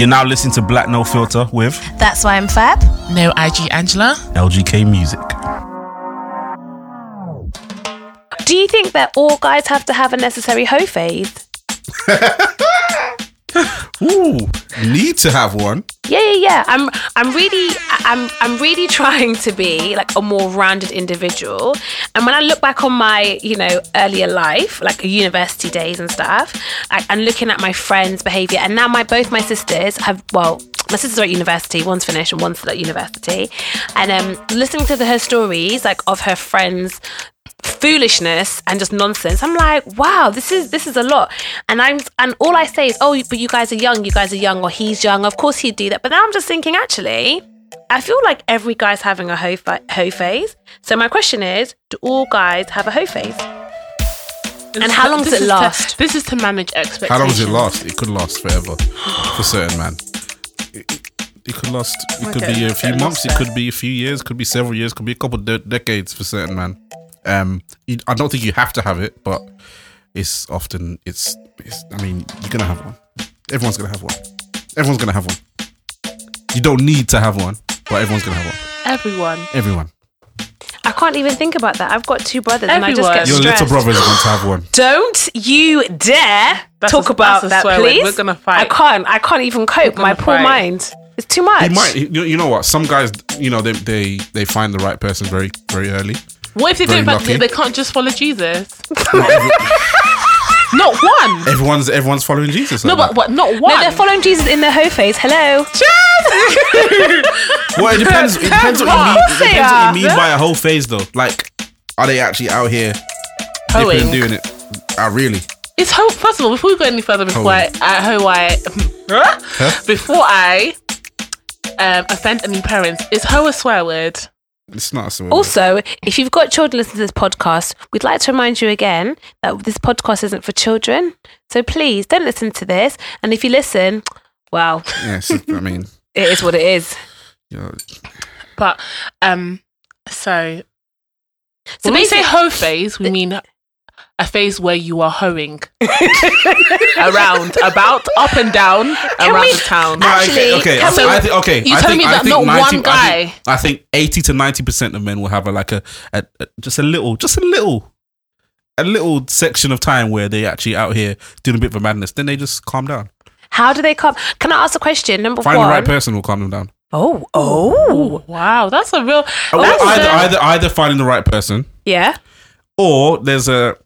You're now listening to Black No Filter with That's why I'm fab. No IG Angela. LGK Music. Do you think that all guys have to have a necessary hoe phase? Ooh, need to have one. Yeah, yeah, yeah. I'm, I'm really, I'm, I'm really trying to be like a more rounded individual. And when I look back on my, you know, earlier life, like university days and stuff, I, and looking at my friends' behavior, and now my both my sisters have, well, my sisters are at university. One's finished and one's still at university. And um, listening to the, her stories, like of her friends foolishness and just nonsense. I'm like, wow, this is this is a lot. And I'm and all I say is, oh, but you guys are young, you guys are young, or he's young. Of course he'd do that. But now I'm just thinking, actually, I feel like every guy's having a hoe, fa- hoe phase. So my question is, do all guys have a hoe phase? And how long does it last? To, this is to manage expectations. How long does it last? It could last forever for certain man. It, it- it could last. It could be a few months. It could be a few years. Could be several years. Could be a couple de- decades for certain man. Um, you, I don't think you have to have it, but it's often it's, it's. I mean, you're gonna have one. Everyone's gonna have one. Everyone's gonna have one. You don't need to have one, but everyone's gonna have one. Everyone. Everyone. I can't even think about that. I've got two brothers, and I just get Your stressed. little brother's going to have one. Don't you dare That's talk a- about that's a that, swear word. please. We're gonna fight. I can't. I can't even cope. My poor fight. mind. It's too much. He might. You, you know what? Some guys, you know, they they they find the right person very very early. What if they don't? But lucky. they can't just follow Jesus. Not one. everyone's everyone's following Jesus. No, like but what? Not No, one. they're following Jesus in their hoe phase. Hello. that. Well, it depends. It depends what you mean. It depends what you mean by a whole phase, though. Like, are they actually out here dipping doing it? Ah, really? It's hope. First of all, before we go any further, before I, Hoeing. I, how I, before I um, offend any parents, is ho a swear word? It's not a swear. Word. Also, if you've got children listening to this podcast, we'd like to remind you again that this podcast isn't for children. So please don't listen to this. And if you listen, well, Yes, I mean, it is what it is. you know, But um, so So when we say basically, hoe phase, we mean a phase where you are hoeing around, about, up and down around we- the town. No, Actually, okay, okay. can I, we- I think okay. You I tell think, me that not 90 one I guy- think, I think eighty to ninety percent of men will have a like a, a, a just a little, just a little, a little section of time where they actually out here doing a bit of a madness. Then they just calm down. how do they come? Can I ask a question? Number Find one. the right person will calm them down. Oh, oh, Wow, that's a real. Well, that's either, a- either either finding the right person yeah. or there's a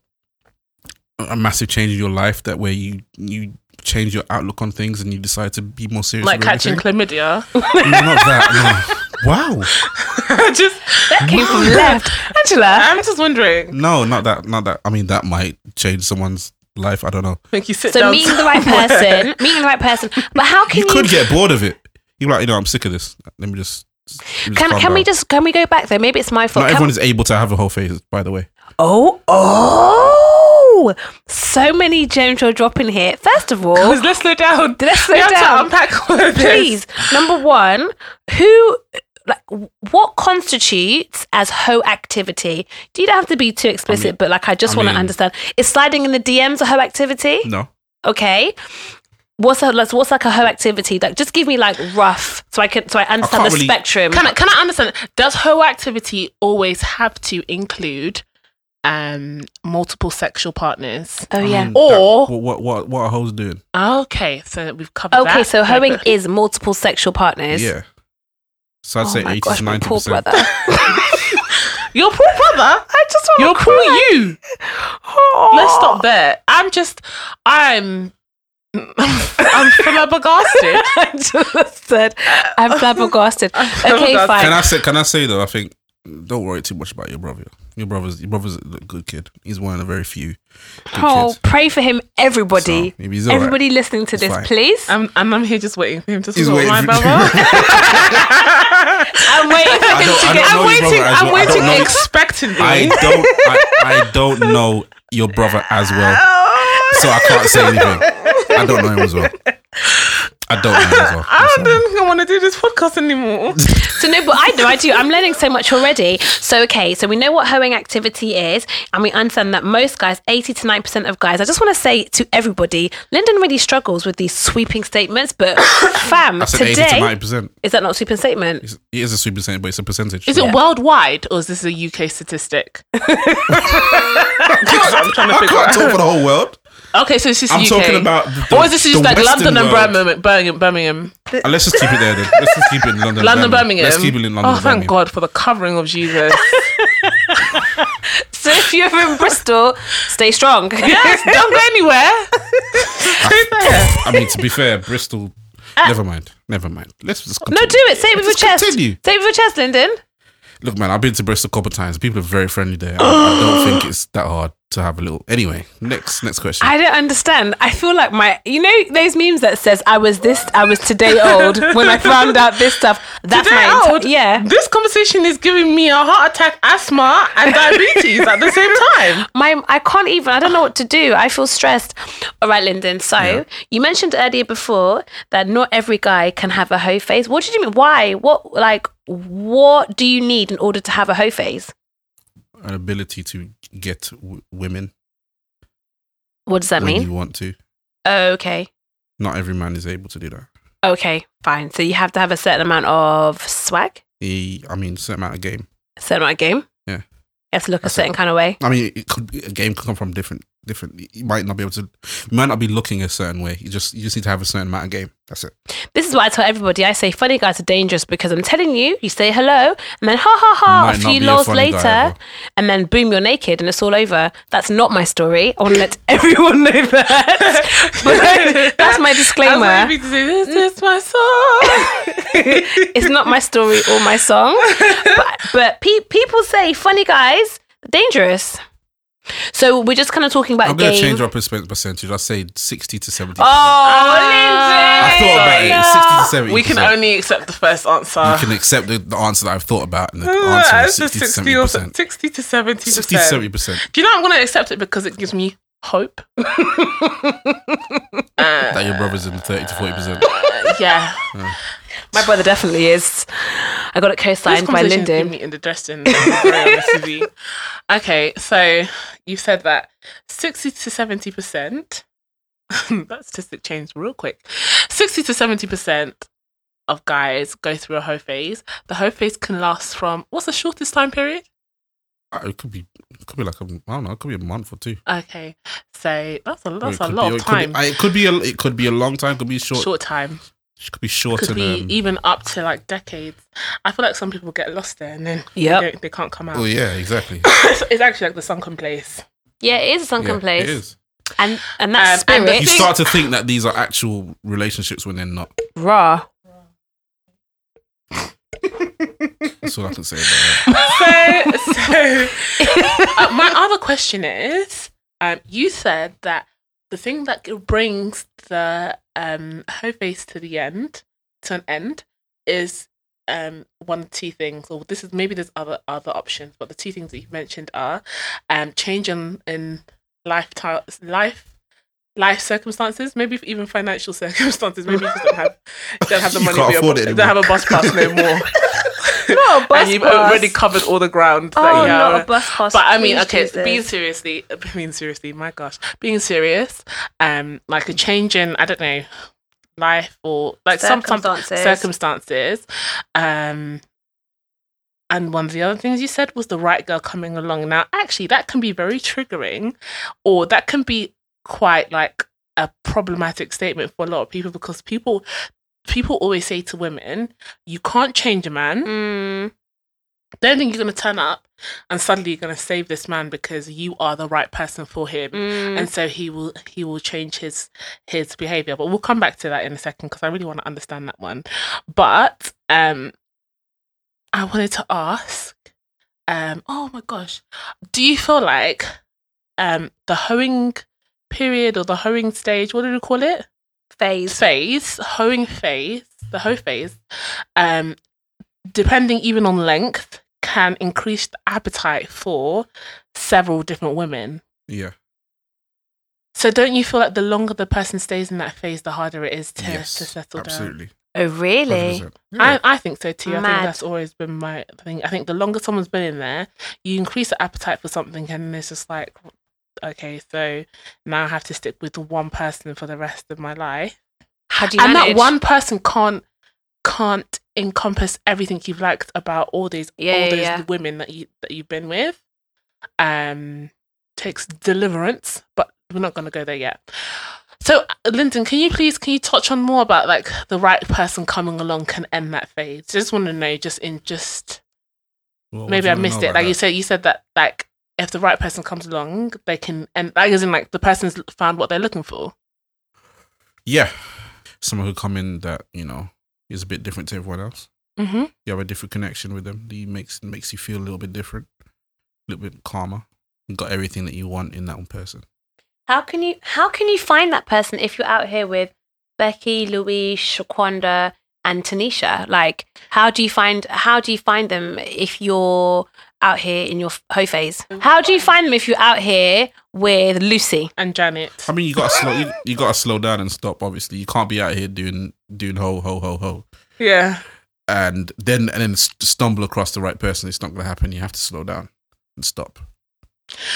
a massive change in your life that where you you change your outlook on things and you decide to be more serious. like with catching everything. chlamydia. No, not that. No. Wow. just, That came from left. Angela. I'm just wondering. No, not that. Not that. I mean, that might change someone's life. I don't know. Make you sit So down. meeting the right person, meeting the right person. But how can You you? could get bored of it. You're like, you know, I'm sick of this. Let me just. let can calm can we just can we go back though? Maybe it's my fault. Not Can- everyone is able to have a whole phase, by the way. Oh, oh! So many gems are dropping here. First of all, let's slow down. Let's slow we have down. to unpack all of this. please, number one, who, like, what constitutes as hoe activity? Do you don't have to be too explicit, mean- but like, I just I want to understand. Is sliding in the DMs a hoe activity? No. Okay. What's a like, what's like a hoe activity? Like, just give me like rough, so I can so I understand can't the really- spectrum. Can I, can I understand? Does hoe activity always have to include um multiple sexual partners? oh yeah. mean, Or- that- what what what are hoes doing? Okay, so we've covered Okay, that. so hoeing is multiple sexual partners. Yeah. So I'd Oh say eighty gosh, to my ninety poor percent. brother. Your poor brother. I just want Your to poor cry. you. Let's stop there. I'm just. I'm. I'm flabbergasted. I just said I'm flabbergasted. okay, flabbergasted. fine. Can I say? Can I say though? I think don't worry too much about your brother. Your brother's your brother's a good kid. He's one of the very few oh, kids. pray for him, everybody. So, maybe he's all right. everybody listening to It's this, fine. please. I'm, and I'm here just waiting for him to He's support my brother. I'm waiting for him to get. I'm waiting. brother as I'm well. I don't waiting. know- expectantly. I don't. I, I don't know your brother as well, so I can't say anything. I don't know him as well. I don't know. I don't sorry. think I want to do this podcast anymore. So no, but I do, I do. I'm learning so much already. So okay, so we know what hoeing activity is, and we understand that most guys, 80 to 9 percent of guys. I just want to say to everybody, Lyndon really struggles with these sweeping statements. But fam, I said 80 to today 90%. is that not a sweeping statement? It's- It is a sweeping statement, but it's a percentage. Is it worldwide or is this a UK statistic? I'm trying to I figure can't talk for the whole world. Okay, so this is I'm UK. talking about the, the, or is this just like Western London and world. Birmingham? Birmingham, Birmingham. Uh, let's just keep it there then. Let's just keep it in London. London, Birmingham. Let's keep it in London. Oh, thank Birmingham. God for the covering of Jesus. So if you're in Bristol, stay strong. yes, don't go anywhere. Stay there. I mean, to be fair, Bristol. never mind. Never mind. Let's just Uh, No, do it. Say it with your Let's chest. continue. Say it with your chest, Lyndon. Look, man, I've been to Bristol a couple of times. People are very friendly there. I, I don't think it's that hard to have a little. Anyway, next next question. I don't understand. I feel like my, you know, those memes that says I was this, I was today old when I found out this stuff. That's Today my enti- old? yeah. This conversation is giving me a heart attack, asthma, and diabetes at the same time. My, I can't even. I don't know what to do. I feel stressed. All right, Lyndon. So Yeah. you mentioned earlier before that not every guy can have a hoe phase. What did you mean? Why? What like? What do you need in order to have a hoe phase? An ability to get w- women What does that mean? you want to. okay. Not every man is able to do that. Okay. Fine. So you have to have a certain amount of swag, I mean, certain amount of game. a certain amount of game. Yeah. You have to look That's a certain kind of way. I mean, it could be, a game could come from different, different. You might not be able to. You might not be looking a certain way. You just, you just need to have a certain amount of game. That's it. This is what I tell everybody. I say funny guys are dangerous because I'm telling you, you say hello and then ha ha ha Might a few be a lols funny guy later and then boom, you're naked and it's all over. That's not my story. I want to let everyone know that. that's my I was disclaimer. waiting to say, this is my song. it's not my story or my song. But, but pe- people say funny guys dangerous. So we're just kind of talking about I'm going to change our percent- percentage. I'll say 60 to 70. Oh, I thought about it. 60 to 70. We can only accept the first answer. You can accept the, the answer that I've thought about, and the Uh, answer it's is just 60 to 60 or 70%. 60 to 70 60 to 70%. Do you know I'm going to accept it because it gives me hope? Uh, that your brother's in 30 to 40%. Uh, yeah. my brother definitely is. I got it This co-signed by conversation's Lyndon. giving me indigestion. very honest with. Okay, so you said that 60 to 70%, that statistic changed real quick. 60 to 70% of guys go through a hoe phase. The hoe phase can last from, what's the shortest time period? It could be, it could be like a, I don't know, it could be a month or two. Okay, so that's a, that's a could lot be- of it could be- time. It could be a, it could be a long time. Could be short. Short time. It could be short Could be um, even up to like decades. I feel like some people get lost there and then Yep. they, they can't come out. Oh yeah, exactly. it's, it's actually like the sunken place. Yeah, it is a sunken Yeah, place. It is. And and that Um, spirit, the You thing- start to think that these are actual relationships when they're not. raw. That's all I can say about that. so, so uh, my other question is, um, you said that the thing that brings the um hoe face to the end, to an end, is um one of two things. Or this is maybe there's other other options, but the two things that you mentioned are um change in in lifetime life. Life circumstances, maybe even financial circumstances. Maybe you just don't have, don't have the You money. can't for your- afford it don't have a bus pass no more No, bus and you've pass. already covered all the ground. Oh, that you not have. a bus pass. But I mean, okay, Jesus. being seriously, being seriously, my gosh, being serious, um, like a change in, I don't know, life or like some some Circumstances. circumstances, um. And one of the other things you said was the right girl coming along. Now, actually, that can be very triggering, or that can be quite like a problematic statement for a lot of people because people people always say to women, "You can't change a man." Mm, don't think you're going to turn up and suddenly you're going to save this man because you are the right person for him mm. and so he will he will change his his behavior but we'll come back to that in a second because i really want to understand that one but um i wanted to ask um oh my gosh do you feel like um the hoeing period or the hoeing stage what do you call it phase. phase, hoeing phase, the hoe phase, um, depending even on length, can increase the appetite for several different women. Yeah. So don't you feel like the longer the person stays in that phase, the harder it is to, yes, to settle down? absolutely. Oh, really? Yeah. I, I think so too. I think that's always been my thing. I think the longer someone's been in there, you increase the appetite for something, and it's just like, okay, so now I have to stick with one person for the rest of my life, How do you and manage? that one person can't can't encompass everything you've liked about all these Yeah, all yeah, those yeah. women that you that you've been with. Um, takes deliverance, but we're not going to go there yet. So, uh, Lyndon, can you please can you touch on more about like the right person coming along can end that phase? I just want to know, just in just What- what maybe I missed it. about Like you said, you said that like if the right person comes along, they can and like as in like the person's found what they're looking for. Yeah, someone who come in that you know is a bit different to everyone else. Mm-hmm. You have a different connection with them. He makes makes you feel a little bit different, a little bit calmer. You got everything that you want in that one person. How can you how can you find that person if you're out here with Becky, Louise, Shaquanda, and Tanisha? Like, how do you find how do you find them if you're out here in your hoe phase? How do you find them if you're out here with Lucy? And Janet. I mean, you got to slow. You, you got to slow down and stop. Obviously, you can't be out here doing doing ho ho ho ho, Yeah. and then and then stumble across the right person. It's not going to happen. You have to slow down and stop.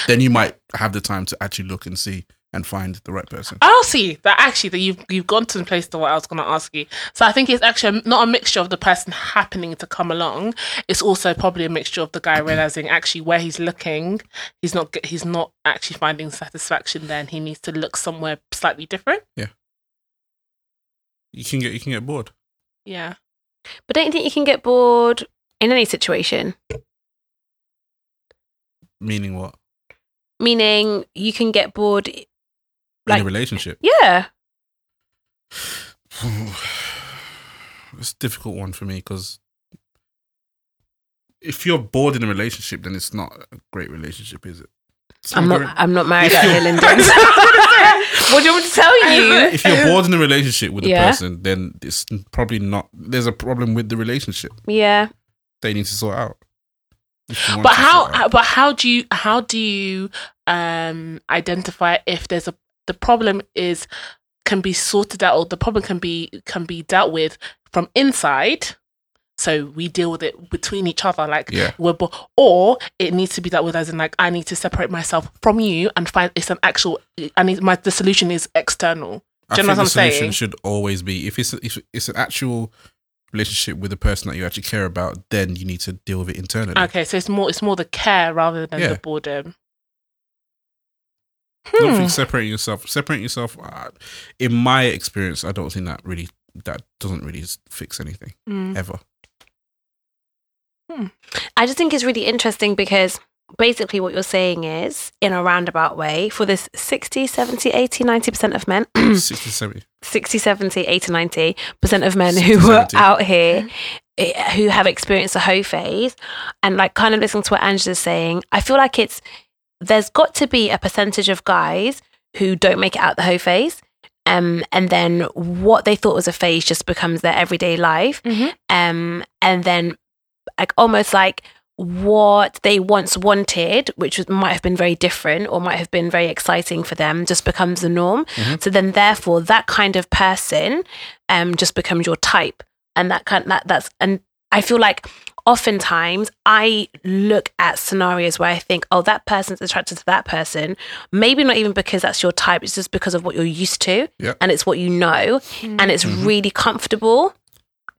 Then you might have the time to actually look and see and find the right person. I'll see that actually that you've you've gone to the place to what I was going to ask you. So I think it's actually not a mixture of the person happening to come along. It's also probably a mixture of the guy realizing actually where he's looking, he's not he's not actually finding satisfaction. Then he needs to look somewhere slightly different. Yeah, you can get you can get bored. Yeah. But don't you think you can get bored in any situation? Meaning what? Meaning you can get bored In a relationship. yeah. it's a difficult one for me because if you're bored in a relationship, then it's not a great relationship, is it? I'm not I'm not married out here, Lyndon. what do you want to tell you? if you're bored in a relationship with a Yeah. person, then it's probably not. There's a problem with the relationship. Yeah. They need to sort out. If you want But how? out. But how do you? How do you um identify if there's a the problem is can be sorted out or the problem can be can be dealt with from inside. So we deal with it between each other, like Yeah. we're bo- or it needs to be dealt with as in like I need to separate myself from you and find it's an actual. I need my the solution is external. I Do you know think the I'm solution saying? should always be if it's if it's an actual relationship with the person that you actually care about, then you need to deal with it internally. Okay, so it's more it's more the care rather than Yeah. the boredom. I don't Hmm. think separating yourself, separating yourself. Uh, in my experience, I don't think that really that doesn't really fix anything Mm. ever. I just think it's really interesting because basically what you're saying is, in a roundabout way, for this 60, 70, 80, 90% of men, 60, 70. 60, 70, 80, 90% of men 60, who are 70. out here eh, who have experienced a hoe phase and like kind of listening to what Angela's saying, I feel like it's there's got to be a percentage of guys who don't make it out the hoe phase. Um, and then what they thought was a phase just becomes their everyday life. Mhm. Um, and then like almost like what they once wanted, which was, might have been very different or might have been very exciting for them, just becomes the norm. Mhm. So then, therefore, that kind of person um, just becomes your type, and that kind that that's and I feel like oftentimes I look at scenarios where I think, oh, that person's attracted to that person. Maybe not even because that's your type, it's just because of what you're used to Yeah. and it's what you know and it's Mhm. really comfortable.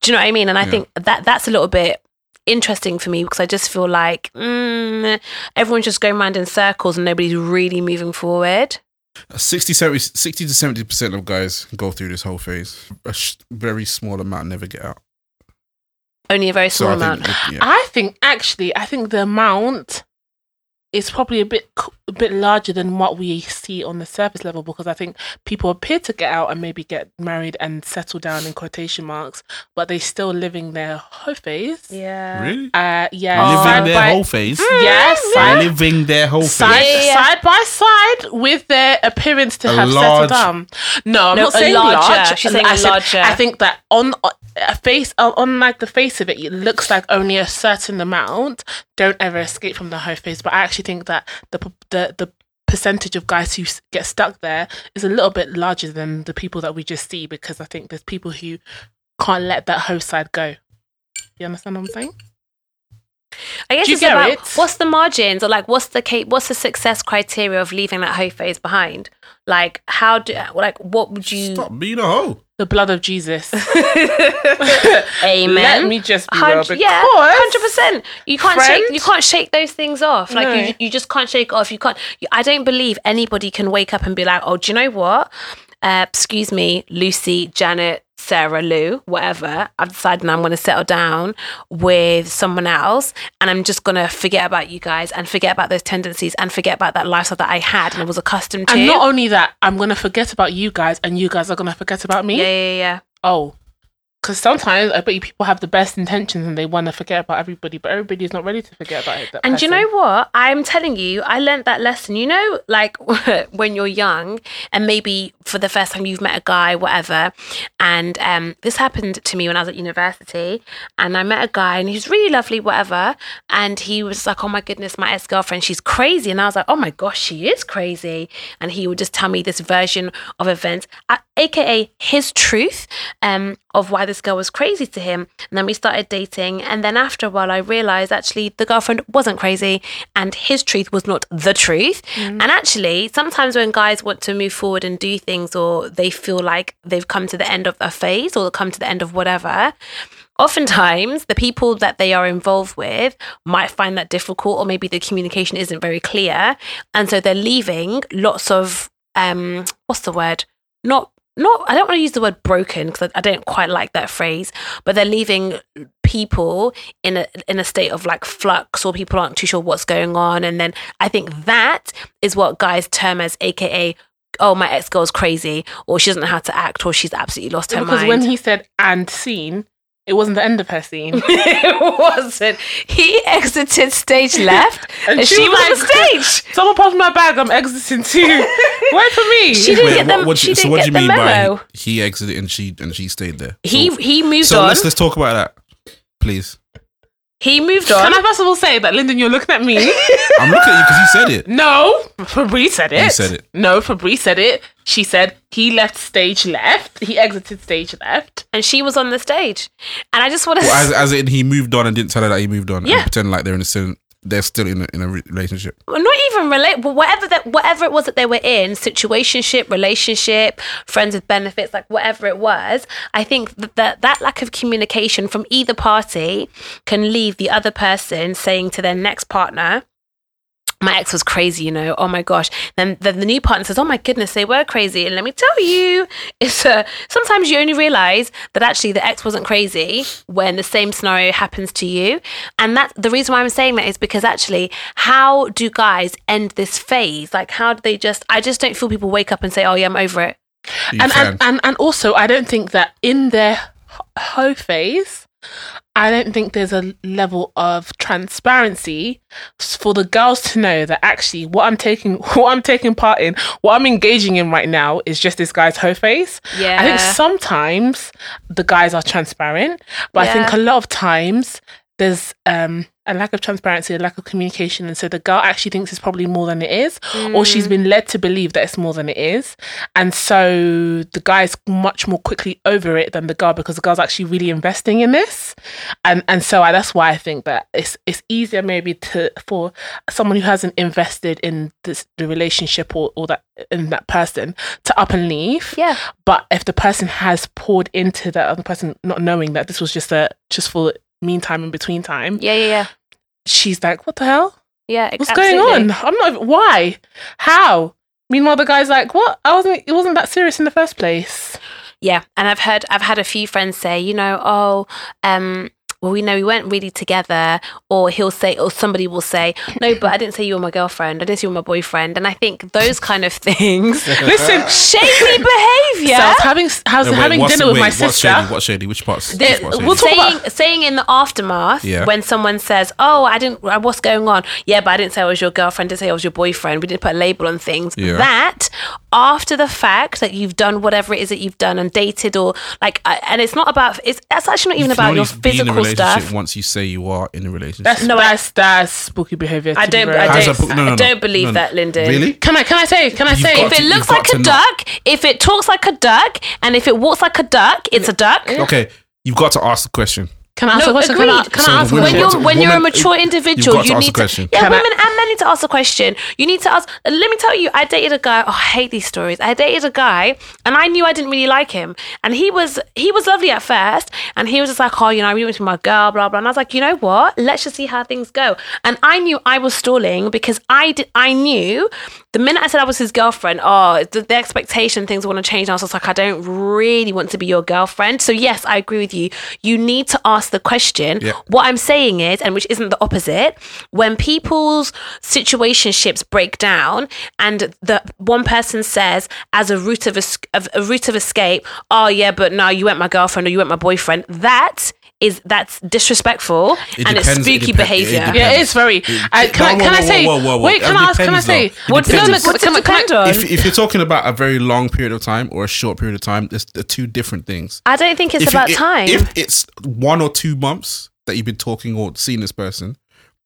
Do you know what I mean? And I Yeah. think that that's a little bit interesting for me because I just feel like mm, everyone's just going around in circles and nobody's really moving forward. 60, 70, 60 to 70% of guys go through this whole phase. A sh- very small amount never get out. Only a very So small I amount. think, yeah. I think actually, I think the amount is probably a bit c- a bit larger than what we see on the surface level because I think people appear to get out and maybe get married and settle down in quotation marks, but they still living their whole phase. Yeah. really? Uh, yeah. Living side their by, whole phase? Mm, yes, side, Living their whole side, phase. Yeah, yeah. side by side with their appearance to A have large- settled down. No, I'm No, not saying larger. large. She's saying I a said- larger. I think that on on a face on, on like the face of it, it looks like only a certain amount don't ever escape from the whole face. But I actually think that the the the percentage of guys who get stuck there is a little bit larger than the people that we just see because I think there's people who can't let that host side go. You understand what I'm saying? I guess it's about it? what's the margins or like what's the ca- what's the success criteria of leaving that hoe phase behind? Like how do like what would you Stop being a hoe. The blood of Jesus. Amen. Let me just be real because yeah, hundred percent. You can't Friend? shake. You can't shake those things off. Like No. you, you just can't shake off. You can't. You, I don't believe anybody can wake up and be like, "Oh, do you know what? Uh, excuse me, Lucy, Janet, Sarah, Lou, whatever. I've decided I'm going to settle down with someone else, and I'm just going to forget about you guys and forget about those tendencies and forget about that lifestyle that I had and was accustomed to. And not only that, I'm gonna forget about you guys, and you guys are gonna forget about me. yeah, yeah, yeah. Oh, because sometimes I bet you people have the best intentions and they want to forget about everybody, but everybody's not ready to forget about it. And do you know what? I'm telling you, I learned that lesson. You know, like when you're young and maybe for the first time you've met a guy, whatever. And um, this happened to me when I was at university. And I met a guy and he was really lovely, whatever. And he was like, oh my goodness, my ex girlfriend, she's crazy. And I was like, oh my gosh, she is crazy. And he would just tell me this version of events, uh, aka his truth um, of why this girl was crazy to him. And then we started dating. And then after a while, I realized actually the girlfriend wasn't crazy and his truth was not the truth. And actually, sometimes when guys want to move forward and do things or they feel like they've come to the end of a phase or come to the end of whatever, oftentimes the people that they are involved with might find that difficult or maybe the communication isn't very clear and so they're leaving lots of um what's the word not not I don't want to use the word broken because I, I don't quite like that phrase, but they're leaving people in a in a state of like flux or people aren't too sure what's going on. And then I think that is what guys term as AKA oh my ex girl's crazy or she doesn't know how to act or she's absolutely lost her because mind. Because when he said and scene, it wasn't the end of her scene. it wasn't. He exited stage left and, she, was on stage. Someone passed my bag. I'm exiting too. Wait for me. She didn't get them- she so didn't what get do you the mean memo. by he exited and she and she stayed there? He so, he moved so on. let's let's talk about that, please. He moved on. Can. I first of all say that, Lyndon, you're looking at me? I'm looking at you because you said it. no, Fabrice said it. You said it. No, Fabrice said it. She said he left stage left. He exited stage left. and she was on the stage. And I just want to Well, as, as in he moved on and didn't tell her that he moved on Yeah. and pretend like they're in a still, they're still in a, in a relationship. Well, not even relate, but whatever that whatever it was that they were in, situationship, relationship, friends with benefits, like whatever it was, I think that that, that lack of communication from either party can leave the other person saying to their next partner. My ex was crazy, you know. Oh my gosh! Then, then the new partner says, "Oh my goodness, they were crazy." And let me tell you, it's uh, sometimes you only realize that actually the ex wasn't crazy when the same scenario happens to you. And that the reason why I'm saying that is because actually, how do guys end this phase? Like, how do they just? I just don't feel people wake up and say, "Oh yeah, I'm over it." And, and and and also I don't think that in their h- hoe phase, I don't think there's a level of transparency for the girls to know that actually what I'm taking what I'm taking part in, what I'm engaging in right now is just this guy's hoe Yeah. I think sometimes the guys are transparent, but I think a lot of times there's um, a lack of transparency, a lack of communication, and so the girl actually thinks it's probably more than it is, or she's been led to believe that it's more than it is, and so the guy's much more quickly over it than the girl because the girl's actually really investing in this, and and so I, that's why I think that it's it's easier maybe to for someone who hasn't invested in this the relationship or or that in that person to up and leave. Yeah. But if the person has poured into that other person, not knowing that this was just a just for meantime in between time, Yeah, yeah, yeah. she's like, "What the hell? Yeah. What's absolutely. going on? I'm not. even- Why? How?" Meanwhile, the guy's like, "What? I wasn't. It wasn't that serious in the first place." Yeah, and I've heard I've had a few friends say, you know, oh, um, well, we know we weren't really together, or he'll say, or somebody will say, no, but I didn't say you were my girlfriend. I didn't say you were my boyfriend. And I think those kind of things, Listen, shady behavior. so I was having I was No, wait, having what's- dinner with my What's sister. shady? What's shady? Which parts? The- which parts we'll talk saying about- saying in the aftermath Yeah. when someone says, "Oh, I didn't. uh, What's going on? Yeah, but I didn't say I was your girlfriend. I didn't say I was your boyfriend. We didn't put a label on things." Yeah. That after the fact that you've done whatever it is that you've done and dated or like, uh, and it's not about. It's that's actually not even You about your only be in a physical relationship stuff. once you say you are in a relationship. That's No, that's that's spooky behavior. I don't. I don't. that book- no, no, I don't believe No, no. that, Lyndon. Really? Can I can I say can I You've say If to- it looks like a to know. duck, if it talks like a duck, and if it walks like a duck, it's a duck. Okay, you've got to ask the question. Can I ask No, a question? Can I, can So I ask women when you're to- when you're a mature individual, got to you ask need to question. yeah, Can I- women and men need to ask a question. You need to ask. Let me tell you, I dated a guy. Oh, I hate these stories. I dated a guy, and I knew I didn't really like him, and he was he was lovely at first, and he was just like, oh, you know, I really want to be my girl, blah blah. And I was like, you know what? Let's just see how things go. And I knew I was stalling because I did. I knew the minute I said I was his girlfriend, oh, the, the expectation things want to change. And I was just like, I don't really want to be your girlfriend. So yes, I agree with you. You need to ask the question. Yeah. What I'm saying is, and which isn't the opposite, when people's situationships break down and the one person says as a route of, es- of a route of escape, oh yeah, but no, you weren't my girlfriend or you weren't my boyfriend. That is that's disrespectful It and it's depends- it spooky depen- it behavior. depends. Yeah, it is very. Uh, I, can I, Whoa, I say? whoa, whoa, whoa. Wait, can I ask? Can I depends, say? What does depends. what's Can I- it depend can on? If, if you're talking about a very long period of time or a short period of time, there's the two different things. I don't think it's if about it- time. If it's one or two months that you've been talking or seeing this person,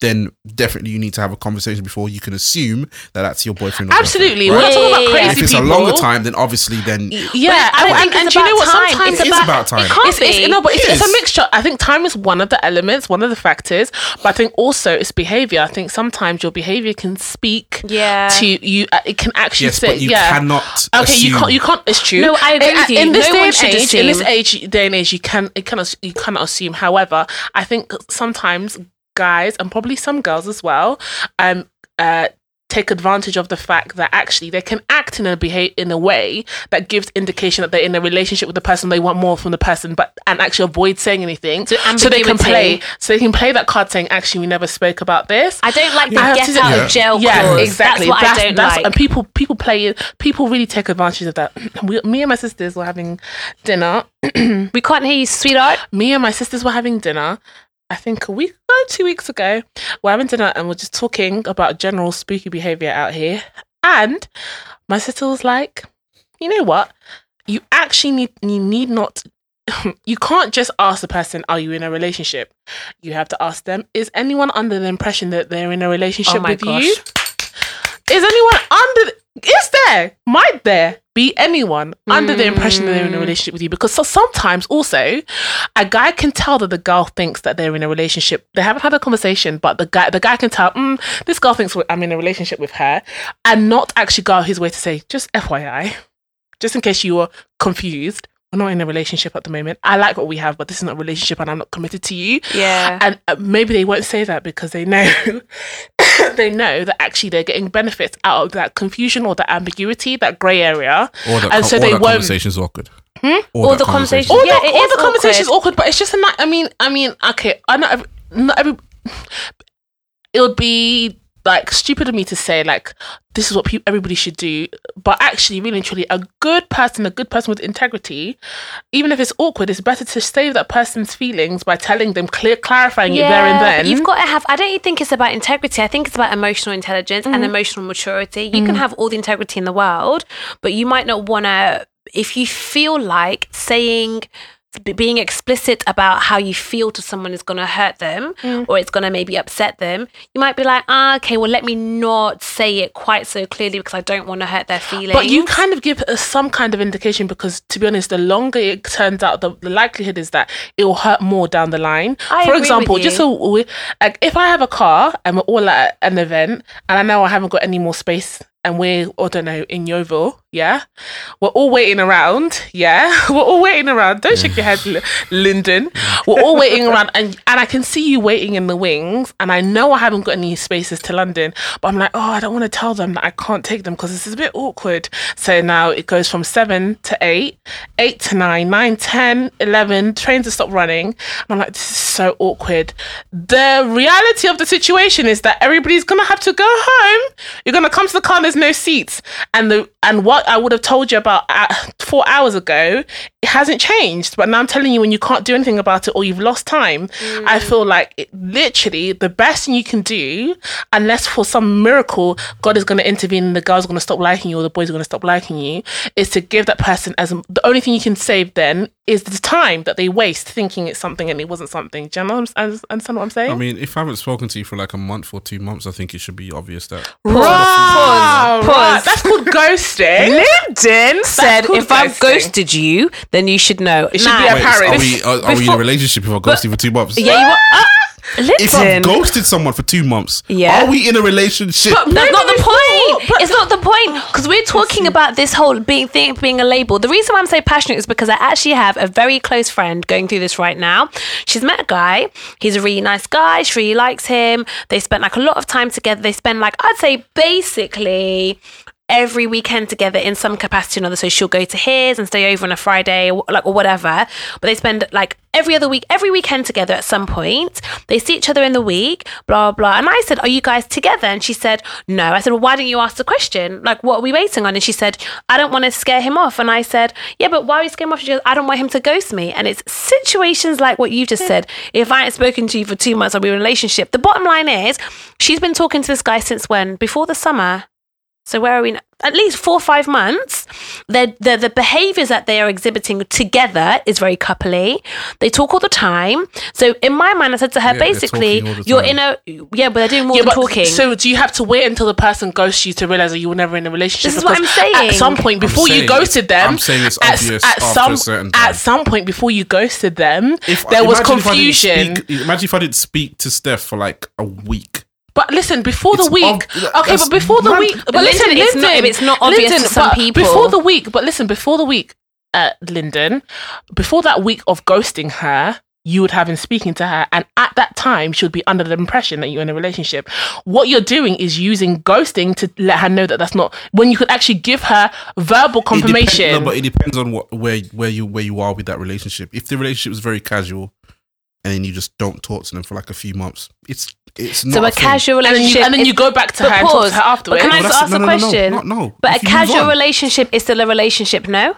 then definitely you need to have a conversation before you can assume that that's your boyfriend. Or Absolutely. girlfriend, We're not talking about crazy yeah. If it's people. a longer time, then obviously then Yeah, I don't and, and, do you know what? time. Sometimes It's It is about time. It can't It's, it's, be. no, but it's, It it's a mixture. I think time is one of the elements, one of the factors, but I think also it's behavior. I think sometimes your behavior can speak Yeah. to you. Uh, it can actually yes, say, but you yeah. cannot. Okay, you can't. You can't. It's true. No, I agree In- with you. In this No day and should age, in this age, day and age, you can. It cannot. You cannot assume. However, I think sometimes guys and probably some girls as well, um, uh, take advantage of the fact that actually they can act in a behave in a way that gives indication that they're in a relationship with the person they want more from the person but and actually avoid saying anything So so they can play so they can play that card saying actually we never spoke about this I don't like the get to- out Yeah. of jail yeah, clause. exactly. That's what I don't like. And people, people play it. People really take advantage of that. We, me and my sisters were having dinner. we can't hear you, sweetheart. Me and my sisters were having dinner. I think a week ago, two weeks ago. We're having dinner and we're just talking about general spooky behavior out here. And my sister was like, "You know what? You actually need. You need not." You can't just ask the person, "Are you in a relationship?" You have to ask them, "Is anyone under the impression that they're in a relationship Oh with gosh. you?" Is anyone under? Is there? Might there be anyone under the impression that they're in a Mm. relationship with you? Because so sometimes also, a guy can tell that the girl thinks that they're in a relationship. They haven't had a conversation, but the guy, the guy can tell, mm, this girl thinks I'm in a relationship with her, and not actually go out his way to say, just FYI, just in case you were confused. We're not in a relationship at the moment. I like what we have, but this is not a relationship, and I'm not committed to you Yeah. and uh, maybe they won't say that because they know they know that actually they're getting benefits out of that confusion or that ambiguity, that grey area, Or that, and so or they that won't. conversation's awkward. Hmm? Or, Or the conversation- All Yeah, the, it all is the conversation is awkward. awkward, but it's just a night. I mean, I mean, okay, I know every, not every. It would be like stupid of me to say like this is what peop everybody should do, but actually, really and truly, a good person, a good person with integrity, even if it's awkward, it's better to save that person's feelings by telling them, clear, clarifying it there and then. You've got to have. I don't think it's about integrity. I think it's about emotional intelligence Mm-hmm. and emotional maturity. You can have all the integrity in the world, but you might not want to. If you feel like saying, being explicit about how you feel to someone is going to hurt them Mm. or it's going to maybe upset them, you might be like, ah, okay, well, let me not say it quite so clearly because I don't want to hurt their feelings. But you kind of give us some kind of indication because, to be honest, the longer it turns out, the, the likelihood is that it will hurt more down the line. I For example, just so we, like, if I have a car and we're all at an event and I know I haven't got any more space and we're, I don't know, in Yeovil, yeah, we're all waiting around, yeah, we're all waiting around. Don't shake your head, L- Lyndon. We're all waiting around, and and I can see you waiting in the wings, and I know I haven't got any spaces to London, but I'm like, oh, I don't want to tell them that I can't take them because this is a bit awkward. So now it goes from seven to eight, eight to nine, nine, 10, 11, trains to stop running. And I'm like, this is so awkward. The reality of the situation is that everybody's gonna have to go home. You're gonna come to the car, and there's no seats, and the and what what I would have told you about uh, four hours ago, it hasn't changed. But now I'm telling you, when you can't do anything about it or you've lost time, I feel like it, literally the best thing you can do, unless for some miracle God is going to intervene and the girl's are going to stop liking you or the boys are going to stop liking you, is to give that person as the only thing you can save then is the time that they waste thinking it's something and it wasn't something. Do you know what I'm, understand what I'm saying? I mean, if I haven't spoken to you for like a month or two months, I think it should be obvious that. Right, Pause. right. Pause. That's called ghosting. Lyndon said, called "If I've ghosted you, then you should know." It should Nah, be Wait, apparent. are we are, are we in a relationship if I ghosted for two months? Yeah, you. Uh, If I've ghosted someone for two months, Yeah. are we in a relationship? That's Maybe not the before, point. but- it's not the point because we're talking about this whole being thing being a label. The reason why I'm so passionate is because I actually have a very close friend going through this right now. She's met a guy. He's a really nice guy. She really likes him. They spent like a lot of time together. They spend like I'd say basically every weekend together in some capacity or another. So she'll go to his and stay over on a Friday or like or whatever. But they spend like every other week, every weekend together at some point. They see each other in the week, blah blah. And I said, "Are you guys together?" And she said, "No." I said, "Well, why don't you ask the question? Like, what are we waiting on?" And she said, "I don't want to scare him off." And I said, "Yeah, but why are you scaring him off?" She goes, "I don't want him to ghost me." And it's situations like what you just said. If I had spoken to you for two months, I'd be in a relationship. The bottom line is, she's been talking to this guy since when? Before the summer. So where are we? Now? At least four or five months. The the the behaviors that they are exhibiting together is very coupley. They talk all the time. So in my mind, I said to her, Yeah, basically, talking all the you're in a yeah, but they're doing more Yeah, than talking. So do you have to wait until the person ghosts you to realize that you were never in a relationship? This is what I'm saying. At some point before you ghosted them, I'm saying it's at, obvious at after some a certain at some point before you ghosted them, If- there was imagine if confusion. speak- imagine if I didn't speak to Steph for like a week. But listen, before the week, ob- okay, but before the mad. week, but, But listen, Lyndon, it's not- Lyndon, it's not obvious to some people. Before the week, but listen, before the week, uh, Lyndon, before that week of ghosting her, you would have been speaking to her, and at that time, she would be under the impression that you're in a relationship. What you're doing is using ghosting to let her know that that's not when you could actually give her verbal confirmation. depend- no, but it depends on what where where you where you are with that relationship. If the relationship is very casual, and then you just don't talk to them for like a few months, it's it's not so a thing. casual and then, relationship, you, and then is- you go back to but her and talk pause. to her afterwards. But can I just ask no, a no, no, no, question? no, no. But a If you move casual relationship is still a relationship, no?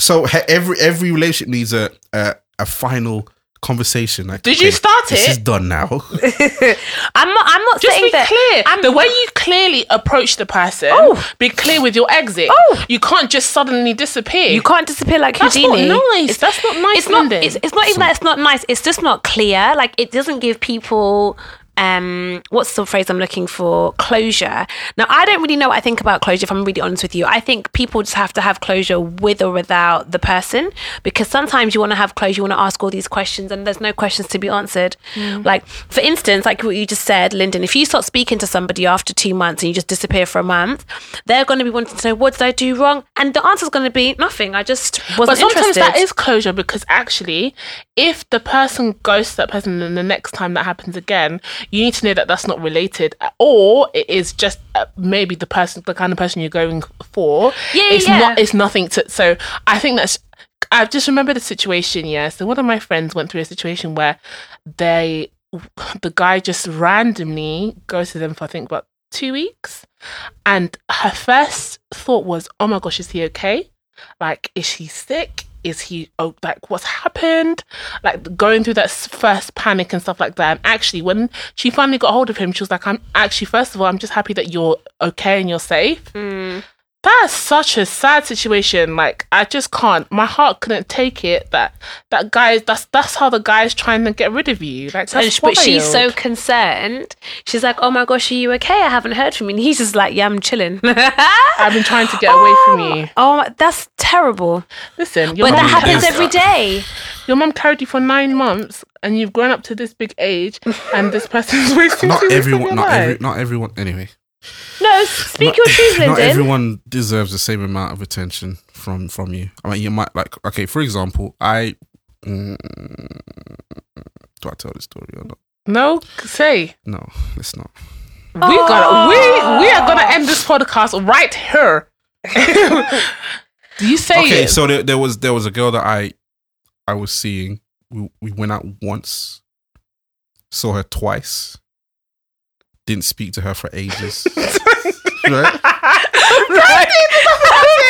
So every every relationship needs a a, a final conversation. Like, Did you okay, start This it? is done now. I'm not. I'm not Just saying be that. clear. I'm- the way you clearly approach the person, Oh. be clear with your exit. Oh. You can't just suddenly disappear. You can't disappear like That's Houdini. not nice. That's not nice, It's not. It's, it's not even that it's not nice. It's just not clear. Like it doesn't give people. Um, what's the phrase I'm looking for? Closure. Now, I don't really know what I think about closure. If I'm really honest with you, I think people just have to have closure with or without the person, because sometimes you want to have closure. You want to ask all these questions, and there's no questions to be answered. Like, for instance, like what you just said, Lyndon. If you start speaking to somebody after two months and you just disappear for a month, they're going to be wanting to know what did I do wrong, and the answer is going to be nothing. I just wasn't but sometimes interested. that is closure because actually, if the person ghosts that person and the next time that happens again, you need to know that that's not related, or it is just uh, maybe the person, the kind of person you're going for. Yeah, it's yeah. not. It's nothing to. So I think that's. I've just remembered a situation. Yeah, so one of my friends went through a situation where they, the guy just randomly goes to them for I think about two weeks, and her first thought was, "Oh my gosh, is he okay?" like is he sick is he oh, like what's happened? Like going through that first panic and stuff like that. And actually when she finally got hold of him she was like i'm actually first of all i'm just happy that you're okay and you're safe. Mm. That's such a sad situation like i just can't my heart couldn't take it that that guy that's that's how the guy's trying to get rid of you like that's And sh- but she's so concerned. She's like, "Oh my gosh, are you okay? I haven't heard from you." And he's just like, "Yeah, I'm chilling." i've been trying to get away from you Oh, that's terrible. listen your But mum that happens every day. your mom carried you for nine months and you've grown up to this big age and this person's wasting not two weeks of everyone. your Not every. Not everyone. Anyway, No, speak not, your truth, not everyone deserves the same amount of attention from from you. I mean, you might like. Okay, for example, I. Mm, do I tell the story or not? No, say. No, let's not. We gotta we we are gonna end this podcast right here. you say okay, it. so there, there was there was a girl that I I was seeing. We we went out once, saw her twice, didn't speak to her for ages. right? like,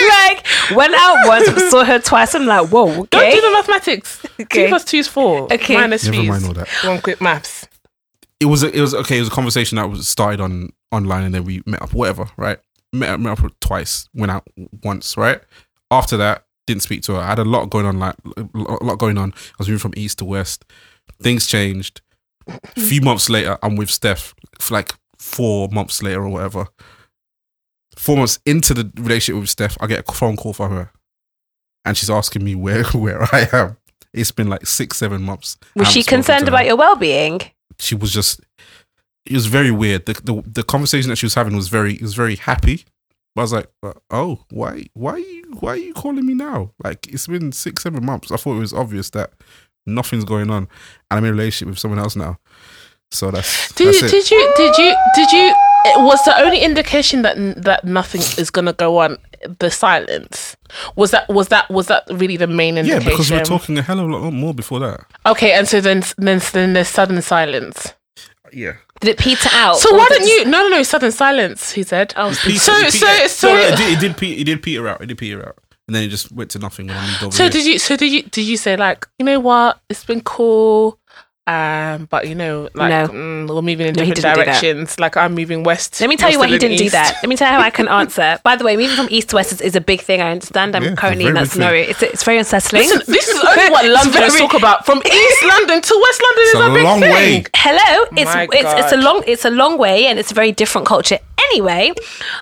like, went out once, saw her twice. I'm like, whoa, Don't do the mathematics. Okay. Two plus two is four. Okay. Minus Never three mind is all that. one quick maths. It was a, it was okay. It was a conversation that was started on online, and then we met up. Whatever, right? Met met up twice. Went out once, right? After that, didn't speak to her. I had a lot going on, like a lot going on. I was moving from east to west. Things changed. A few months later, I'm with Steph. Like four months later or whatever. Four months into the relationship with Steph, I get a phone call from her, and she's asking me where where I am. It's been like six, seven months. Was she concerned about your well-being? she was just it was very weird. The, the the conversation that she was having was very it was very happy. But I was like, uh, oh, why why are you why are you calling me now? Like it's been six, seven months. I thought it was obvious that nothing's going on. And I'm in a relationship with someone else now. So that's Did that's you, it. did you did you did you was the only indication that that nothing is gonna go on the silence? Was that was that was that really the main indication? yeah, because we were talking a hell of a lot more before that. Okay, and so then then then there's sudden silence. Yeah. Did it peter out? So why was don't you? No, no, no, sudden silence. He said. Oh, So so so. no, it did it did, pe- it did peter out. It did peter out. And then it just went to nothing when I moved over So here. did you? So did you? Did you say like, you know what? It's been cool, um, but you know, like No. mm, we're moving in No, different didn't do that. directions. Like I'm moving west. Let me tell you why he didn't do that. Let me tell you how I can answer. By the way, moving from east to west is, is a big thing. I understand. I'm Yeah, currently in that big scenario. It's, it's very unsettling. Listen, this is only what It's Londoners talk about. From East London to West London is a a big long thing. way. Hello, it's My it's it's a long it's a long way and it's a very different culture. Anyway,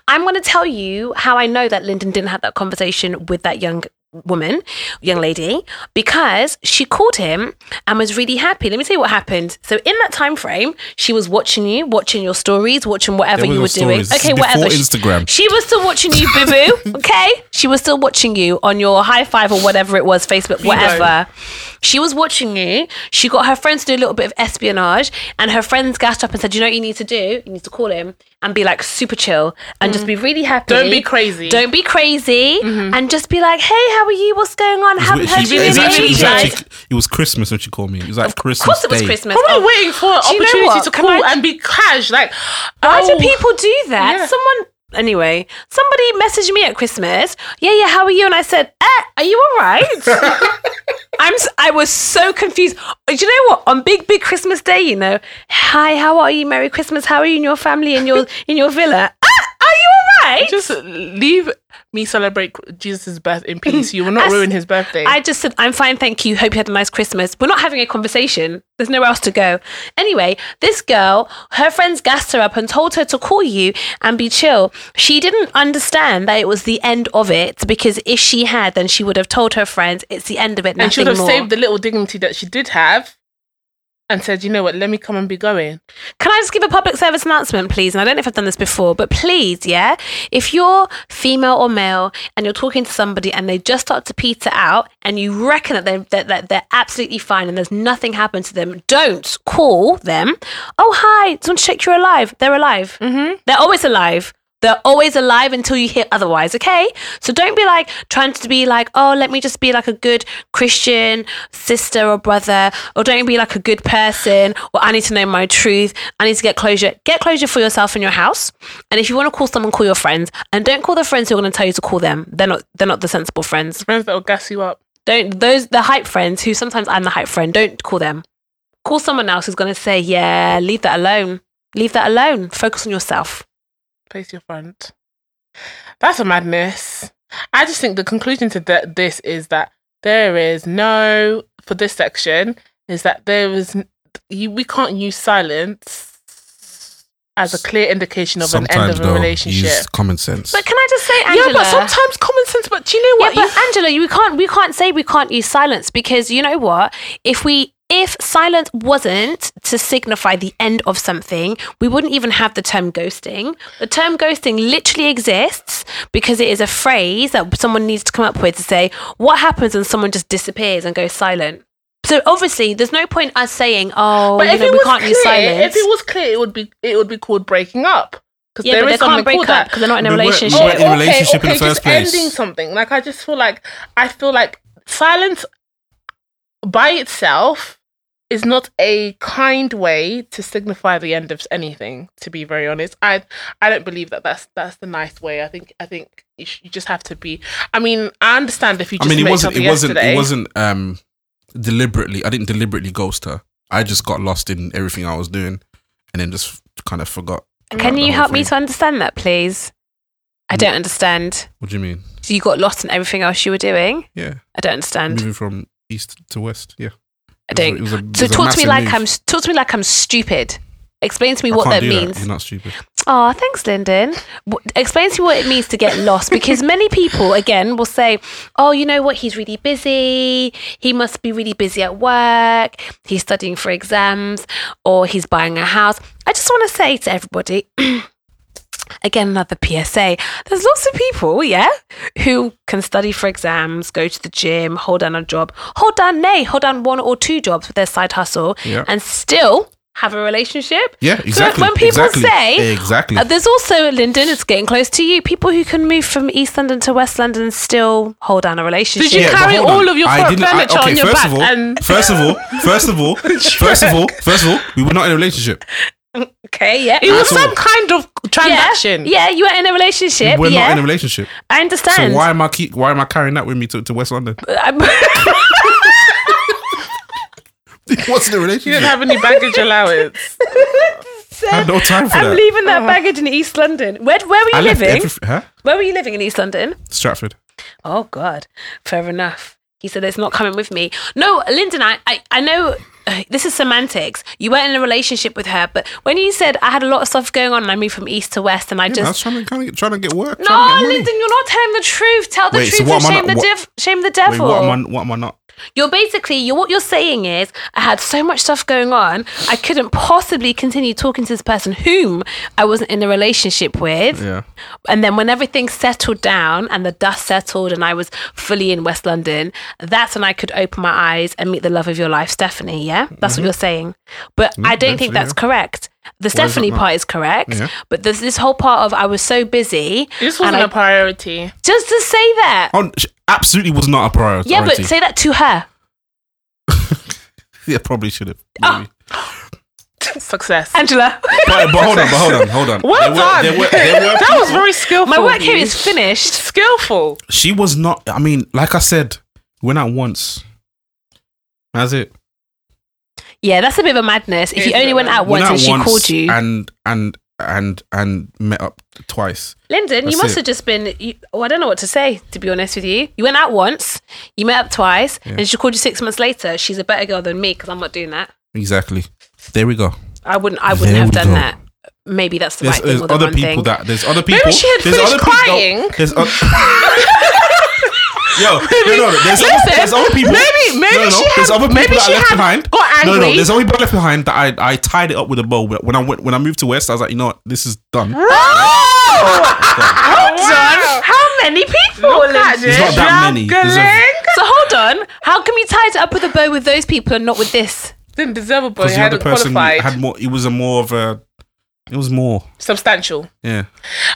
I'm going to tell you how I know that Lyndon didn't have that conversation with that young woman, young lady, because she called him and was really happy. Let me tell you what happened. So in that time frame, she was watching you, watching your stories, watching whatever you were doing. stories. Okay, whatever. before She- Instagram. She was still watching you, boo boo. Okay, she was still watching you on your Hi5 or whatever it was, Facebook, whatever. She was watching you. She got her friends to do a little bit of espionage, and her friends gassed up and said, "You know what you need to do? You need to call him and be like super chill and just be really happy. Don't be crazy. Don't be crazy, and just be like, "Hey, how are you? What's going on? Haven't She- heard you it, in was actually, it, was ages." it was Christmas when she called me. It was like Christmas Of course, it was Day. Christmas. Probably Oh, waiting for an Do you know opportunity to Can call I- and be cash. Like, Why do oh, people do that? Yeah. Someone, anyway, somebody messaged me at Christmas. Yeah, yeah, how are you? And I said, eh, are you all right? I'm. I was so confused. Do you know what? On big, big Christmas Day, you know, hi, how are you? Merry Christmas. How are you and your family in your in your villa? Are you all right? Just leave me celebrate Jesus' birth in peace. You will not I s- ruin his birthday. I just said, I'm fine, thank you. Hope you had a nice Christmas. We're not having a conversation. There's nowhere else to go. Anyway, this girl, her friends gassed her up and told her to call you and be chill. She didn't understand that it was the end of it because if she had, then she would have told her friends it's the end of it. and she would have more. saved the little dignity that she did have and said, you know what, let me come and be going. Can I just give a public service announcement, please? And I don't know if I've done this before, but please, yeah, if you're female or male and you're talking to somebody and they just start to peter out and you reckon that they're, that, that they're absolutely fine and there's nothing happened to them, don't call them. Oh, hi, just want to check you're alive. They're alive. Mm-hmm. They're always alive. They're always alive until you hear otherwise, okay? So don't be like trying to be like, oh, let me just be like a good Christian sister or brother, or don't be like a good person, or I need to know my truth. I need to get closure. Get closure for yourself in your house. And if you want to call someone, call your friends. And don't call the friends who are going to tell you to call them. They're not they're not the sensible friends. Friends that will gas you up. Don't those the hype friends who sometimes I'm the hype friend, don't call them. Call someone else who's going to say, yeah, leave that alone. Leave that alone. Focus on yourself. Face your front. That's a madness. I just think the conclusion to th- this is that there is no, for this section, is that there is, you, we can't use silence as a clear indication of an end Sometimes of a though, relationship. use common sense. But can I just say, Angela? Yeah, but sometimes common sense. But do you know what? Yeah, what? but Angela, we can't. We can't say we can't use silence because you know what? If we if silence wasn't to signify the end of something, we wouldn't even have the term ghosting. The term ghosting literally exists because it is a phrase that someone needs to come up with to say what happens when someone just disappears and goes silent. So obviously, there's no point us saying, "Oh, but you if know, it we was can't clear, use silence." if it was clear, it would be it would be called breaking up. Because yeah, there but they can't break up because they're not in a They weren't- relationship. we weren't in a oh, relationship in the first just place. ending something. Like I just feel like I feel like silence by itself is not a kind way to signify the end of anything. To be very honest, I I don't believe that that's that's the nice way. I think I think you, sh- you just have to be. I mean, I understand if you I just mean, it met wasn't. It wasn't. yesterday. It wasn't um deliberately. I didn't deliberately ghost her. I just got lost in everything I was doing, and then just kind of forgot. Can you whole help me to understand that, please? I don't understand. What do you mean? So you got lost in everything else you were doing? Yeah, I don't understand. moving from east to west. Yeah, I It was a- don't. it was a- it so was a talk to me like move. I'm talk to me like I'm stupid. Explain to me I what that means. You're not stupid. Oh, thanks, Lyndon. Explain to me what it means to get lost because many people, again, will say, oh, you know what? He's really busy. He must be really busy at work. He's studying for exams or he's buying a house. I just want to say to everybody, again, another PSA there's lots of people, yeah, who can study for exams, go to the gym, hold down a job, hold down, nay, hold down one or two jobs with their side hustle Yeah. and still have a relationship. Yeah, So exactly. when people exactly, say, exactly, uh, there's also Lyndon. It's getting close to you. People who can move from East London to West London and still hold down a relationship. Did you Yeah, carry hold on. all of your I fur- I- furniture okay, on your first back? Of all, and First of all, first of all, first of all, first of all, we were not in a relationship. Okay, yeah, it was At all. some kind of transaction. Yeah, yeah, you were in a relationship. We're yeah, not in a relationship. I understand. So why am I keep? Why am I carrying that with me to, to West London? What's the relationship? wasn't You didn't have any baggage allowance. I had no time for I'm that. leaving that uh-huh. baggage in East London. Where, where were you I living? everything. Huh? Where were you living in East London? Stratford. Oh God, fair enough. He said it's not coming with me. No, Lyndon, I, I, I know uh, this is semantics. You weren't in a relationship with her, but when you said I had a lot of stuff going on and I moved from east to west and I Yeah, I was just trying to, trying to get, trying to get work. no, trying to get. Lyndon, you're not telling the truth. Tell the Wait, truth what and shame not- the what- div- shame the Wait, devil. what am I? What am I not? You're basically you're what you're saying is I had so much stuff going on I couldn't possibly continue talking to this person whom I wasn't in a relationship with. Yeah. And then when everything settled down and the dust settled and I was fully in West London, that's when I could open my eyes and meet the love of your life, Stephanie. Yeah, that's what you're saying. But I don't think that's Mm-hmm. yeah. correct. The is Stephanie not? part is correct, Yeah. but there's this whole part of I was so busy. This wasn't I- a priority. just to say that. Oh, sh- absolutely was not a priority. Yeah, but say that to her. yeah, probably should have. Ah. Success. Angela. But, but hold on, but hold on, hold on. well There were- done. there were- there were that was very skillful. My work of here you. is finished. skillful. She was not. I mean, like I said, went out once. That's it. Yeah, that's a bit of a madness. If It you only went out once Went out and she once called you, and and and and met up twice. Lyndon, you must it. have just been. You, oh, I don't know what to say. To be honest with you, you went out once, you met up twice, and she called you six months later. She's a better girl than me because I'm not doing that. Exactly. There we go. I wouldn't. I wouldn't There have done go. that. Maybe that's the There's, right there's thing or the other people thing. that there's other people. Maybe she had there's finished other people- crying. there's o- Yo, no, no, no. There's, other, Listen, there's other people. maybe- maybe no, no, she there's had- other people maybe that she I left had behind. got No, no, no. There's other people left behind that I I tied it up with a bow. When I went when I moved to West, I was like, you know what, this is done. Wow. How many people? Look at There's not that many. A- So hold on. How come you tied it up with a bow with those people and not with this? Didn't deserve a boy. Because the other Hadn't person qualified. had more. It was a more of a. It was more. Substantial. Yeah.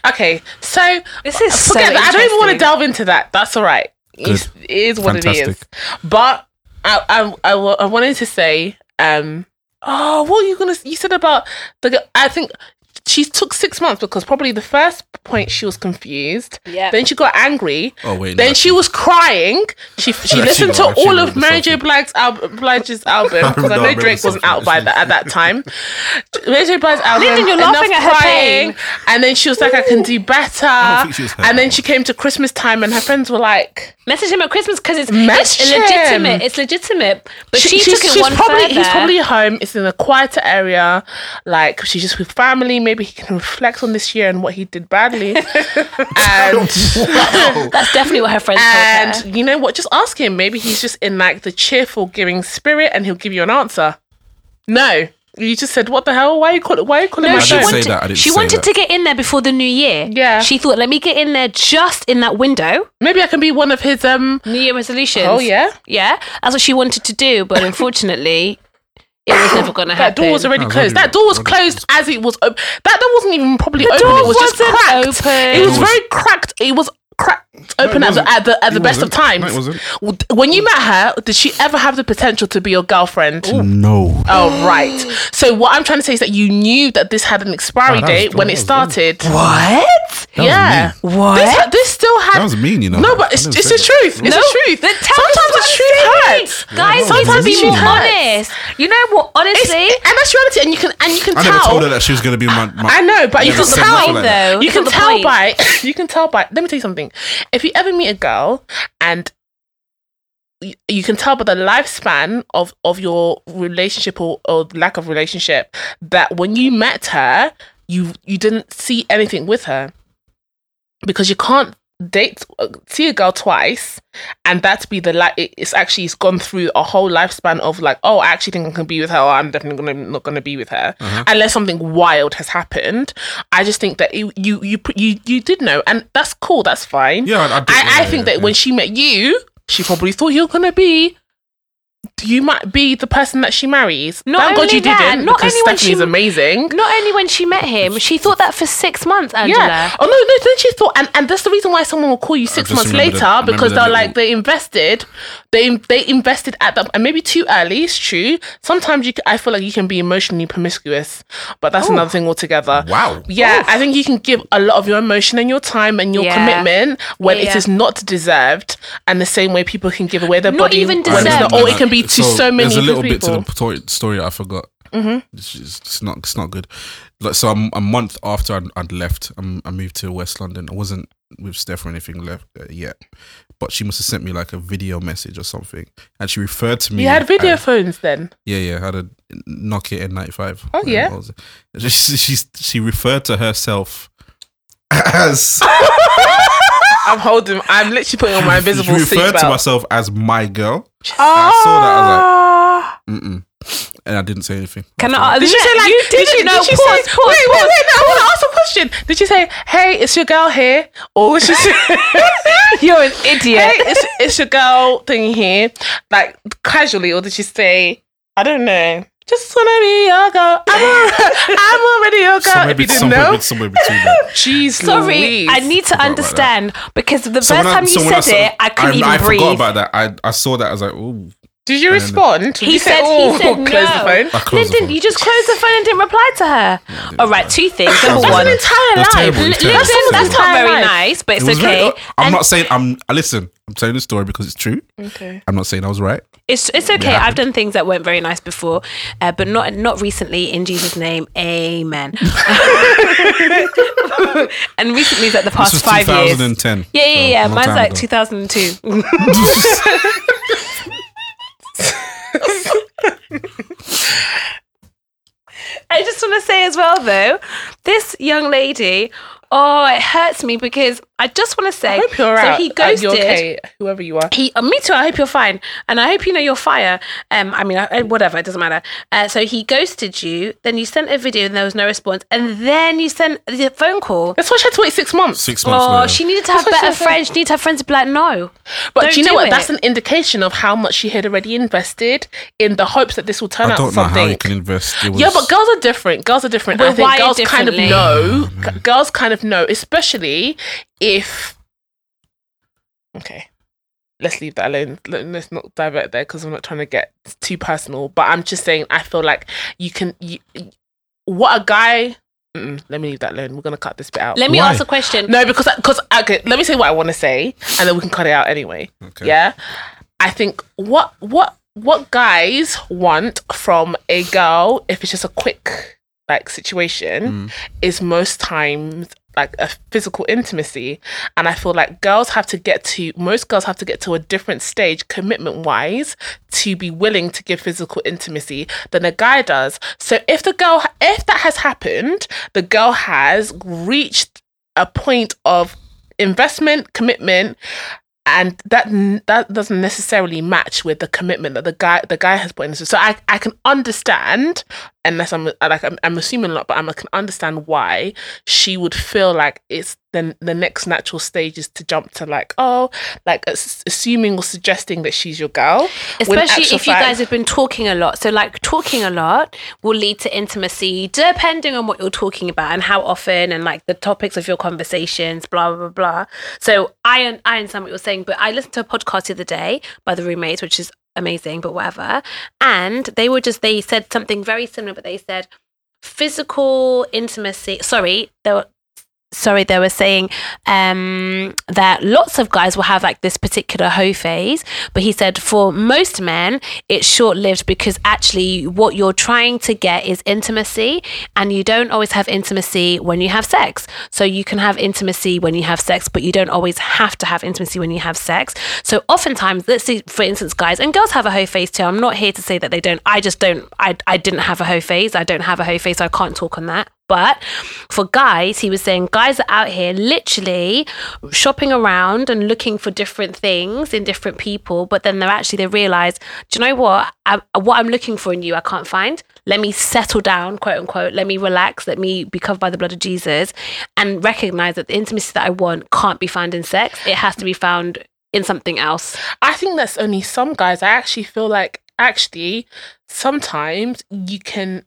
Okay, so This is so forget that. I don't even want to delve into that. That's all right. It is what it is. But I, I, I, I wanted to say, um, oh, what are you gonna? You said about the. I think she took six months because probably the first point she was confused. Yeah. Then she got angry. Oh wait. Then no, she was crying. She she listened to actually all of the Mary J. Blige's album, Blige's album because I I know Drake wasn't something. out by that at that time. Mary J. Blige's album. Lyndon, you're laughing at her pain. And then she was like, "I can do better." think she was hurt. And then she came to Christmas time, and her friends were like, Message him at Christmas because it's, Message it's legitimate. It's legitimate. But she, she's- took it she's one probably, further. He's probably home. It's in a quieter area. Like she's just with family. Maybe he can reflect on this year and what he did badly. and wow. That's definitely what her friends told her. and you know what? Just ask him. Maybe he's just in like the cheerful giving spirit, and he'll give you an answer. No, you just said, "What the hell? Why are you call Why are you calling No, my she didn't phone?" say wanted, that, she wanted that. to get in there before the new year. Yeah. She thought, let me get in there just in that window. Maybe I can be one of his um. New Year resolutions. Oh yeah, Yeah. That's what she wanted to do. But unfortunately, it was never going to happen. that door was already No, closed. Roddy- That door was Roddy- closed as it was. Op- that door wasn't even probably open. door It was just wasn't cracked. open. It was very cracked. It was cracked open No, at the at the, at the best of times. No, it wasn't. W- When you met her, did she ever have the potential to be your girlfriend? No. Oh right. So what I'm trying to say is that you knew that this had an expiry Oh, that was- date when it was- started. What? That was yeah. mean. What? This, this still had. That was mean, you know. No, but it's, it's the truth. It's No, the truth. then tell Sometimes us the truth hurts. Guys, no, sometimes it's be mean. honest. You know what? It's, Honestly, and that's reality, and you can and you can I tell. never told her that she was going to be my. my I know, but you can tell like though. you can tell point. by you can tell by let me tell you something if you ever meet a girl and you, you can tell by the lifespan of of your relationship or, or lack of relationship that when you met her you you didn't see anything with her because you can't date uh, see a girl twice and that be the like it's actually it's gone through a whole lifespan of like oh i actually think i can be with her or i'm definitely gonna not gonna be with her unless something wild has happened. I just think that it, you you you you did know and that's cool that's fine. Yeah, I, I, i, I think yeah, that yeah. when she met you she probably thought you're gonna be you might be the person that she marries. Not Thank God you that, didn't, not because only when Stephanie's she- amazing. not only when she met him, she thought that for six months, Angela. Yeah. Oh no, no. Then she thought, and, and that's the reason why someone will call you six months later the- because they're little- like they invested, they they invested at the and maybe too early. It's true. Sometimes you, c- I feel like you can be emotionally promiscuous, but that's another thing altogether. Wow. Yeah, I think you can give a lot of your emotion and your time and your Yeah. commitment when Yeah, it yeah. is not deserved, and the same way people can give away their Not body even when it's deserved. not. Or it can be to so, many There's a little people. bit to the story, I forgot. Mm-hmm. It's, it's, it's not. It's not good. Like so, I'm, a month after I'd, I'd left, i I moved to West London. I wasn't with Steph or anything left uh, yet, but she must have sent me like a video message or something, and she referred to me. You had video phones then. yeah, yeah. I had a Nokia N95. Oh, yeah? Was? She, she she referred to herself as. I'm holding. I'm literally putting on my invisible she referred to myself as my girl. I saw that. I was like, ah. mm-mm. And I didn't say anything. Can I? Did she say like? you did, did you know? Did she pause, say? pause, wait, wait, pause. wait! No, I want to ask a question. Did she say, "Hey, it's your girl here," or was she say, You're an idiot. "Hey, it's, it's your girl thing here," like casually, or did she say, "I don't know"? Just wanna be your girl. I'm, al- I'm already your girl. Somewhere, if you be- didn't somewhere, know, be- somewhere between that. jeez, Sorry, Louise. I need to Forgot understand because the So first when time you so said saw- it, I couldn't even I breathe. forgot about that. I I saw that. I was like, oh, Did you respond? He you say, said, "Oh, he said close no. the phone. I closed the phone. you just closed the phone and didn't reply to her. All right, two things. Number That's one, an entire It was life. terrible. It was Lyndon, terrible. that's not very life. nice, but it's It okay. very- I'm And not saying I'm. Listen, I'm telling the story because it's true. Okay. I'm not saying I was right. It's it's okay. Yeah. I've done things that weren't very nice before, uh, but not not recently. In Jesus' name, Amen. and recently is like the This past was five years. 2010. Yeah, yeah, so yeah. a Mine's like ago. 2002. I just want to say as well, though, this young lady. Oh, it hurts me because I just want to say. I hope you're so out. he Uh, ghosted. you're okay, whoever you are. He, uh, me too. I hope you're fine, and I hope you know you're fire. Um, I mean, I, I- whatever, it doesn't matter. Uh, so he ghosted you. Then you sent a video, and there was no response. And then you sent the phone call. That's why she had to wait six months. Six months Oh, later. she needed to have That's better friends. She needed to have friends to be like, no. But Don't do you know do what? it. That's an indication of how much she had already invested in the hopes that this will turn I out don't know something. how you can invest. Was, yeah, but girls are different. Girls are different. We're I think girls kind of differently. know. G- Girls kind of know, especially if. Okay, let's leave that alone. Let- Let's not divert there because I'm not trying to get too personal. But I'm just saying, I feel like you can. You, what a guy. Mm-mm, let me leave that alone. We're gonna cut this bit out. Let me Why? ask a question. No, because because okay, let me say what I want to say, and then we can cut it out anyway. Okay. Yeah, I think what what what guys want from a girl, if it's just a quick like situation, Mm. is most times like a physical intimacy, and I feel like girls have to get to most girls have to get to a different stage commitment wise to be willing to give physical intimacy than a guy does. So if the girl if that has happened, the girl has reached a point of investment, commitment, and that that doesn't necessarily match with the commitment that the guy the guy has put into. So I I can understand unless I'm like I'm, I'm assuming a lot, but I'm, I can understand why she would feel like it's then the next natural stage is to jump to like oh like assuming or suggesting that she's your girl. Especially if you guys have been talking a lot. So, like, talking a lot will lead to intimacy, depending on what you're talking about and how often, and like the topics of your conversations, blah blah blah. blah. So, I I understand what you're saying, but I listened to a podcast the other day by the roommates, which is amazing, but whatever. And they were just they said something very similar, but they said physical intimacy. Sorry, they were sorry they were saying um that lots of guys will have like this particular hoe phase but he said for most men it's short-lived because actually what you're trying to get is intimacy and you don't always have intimacy when you have sex. So you can have intimacy when you have sex but you don't always have to have intimacy when you have sex. So oftentimes let's see for instance guys and girls have a hoe phase too. I'm not here to say that they don't. I just don't i, I didn't have a hoe phase. I don't have a hoe phase so i can't talk on that but for guys, he was saying guys are out here literally shopping around and looking for different things in different people. But then they're actually, they realize, do you know what? I, what I'm looking for in you, I can't find. Let me settle down, quote unquote. Let me relax. Let me be covered by the blood of Jesus and recognize that the intimacy that I want can't be found in sex. It has to be found in something else. I think that's only some guys. I actually feel like actually sometimes you can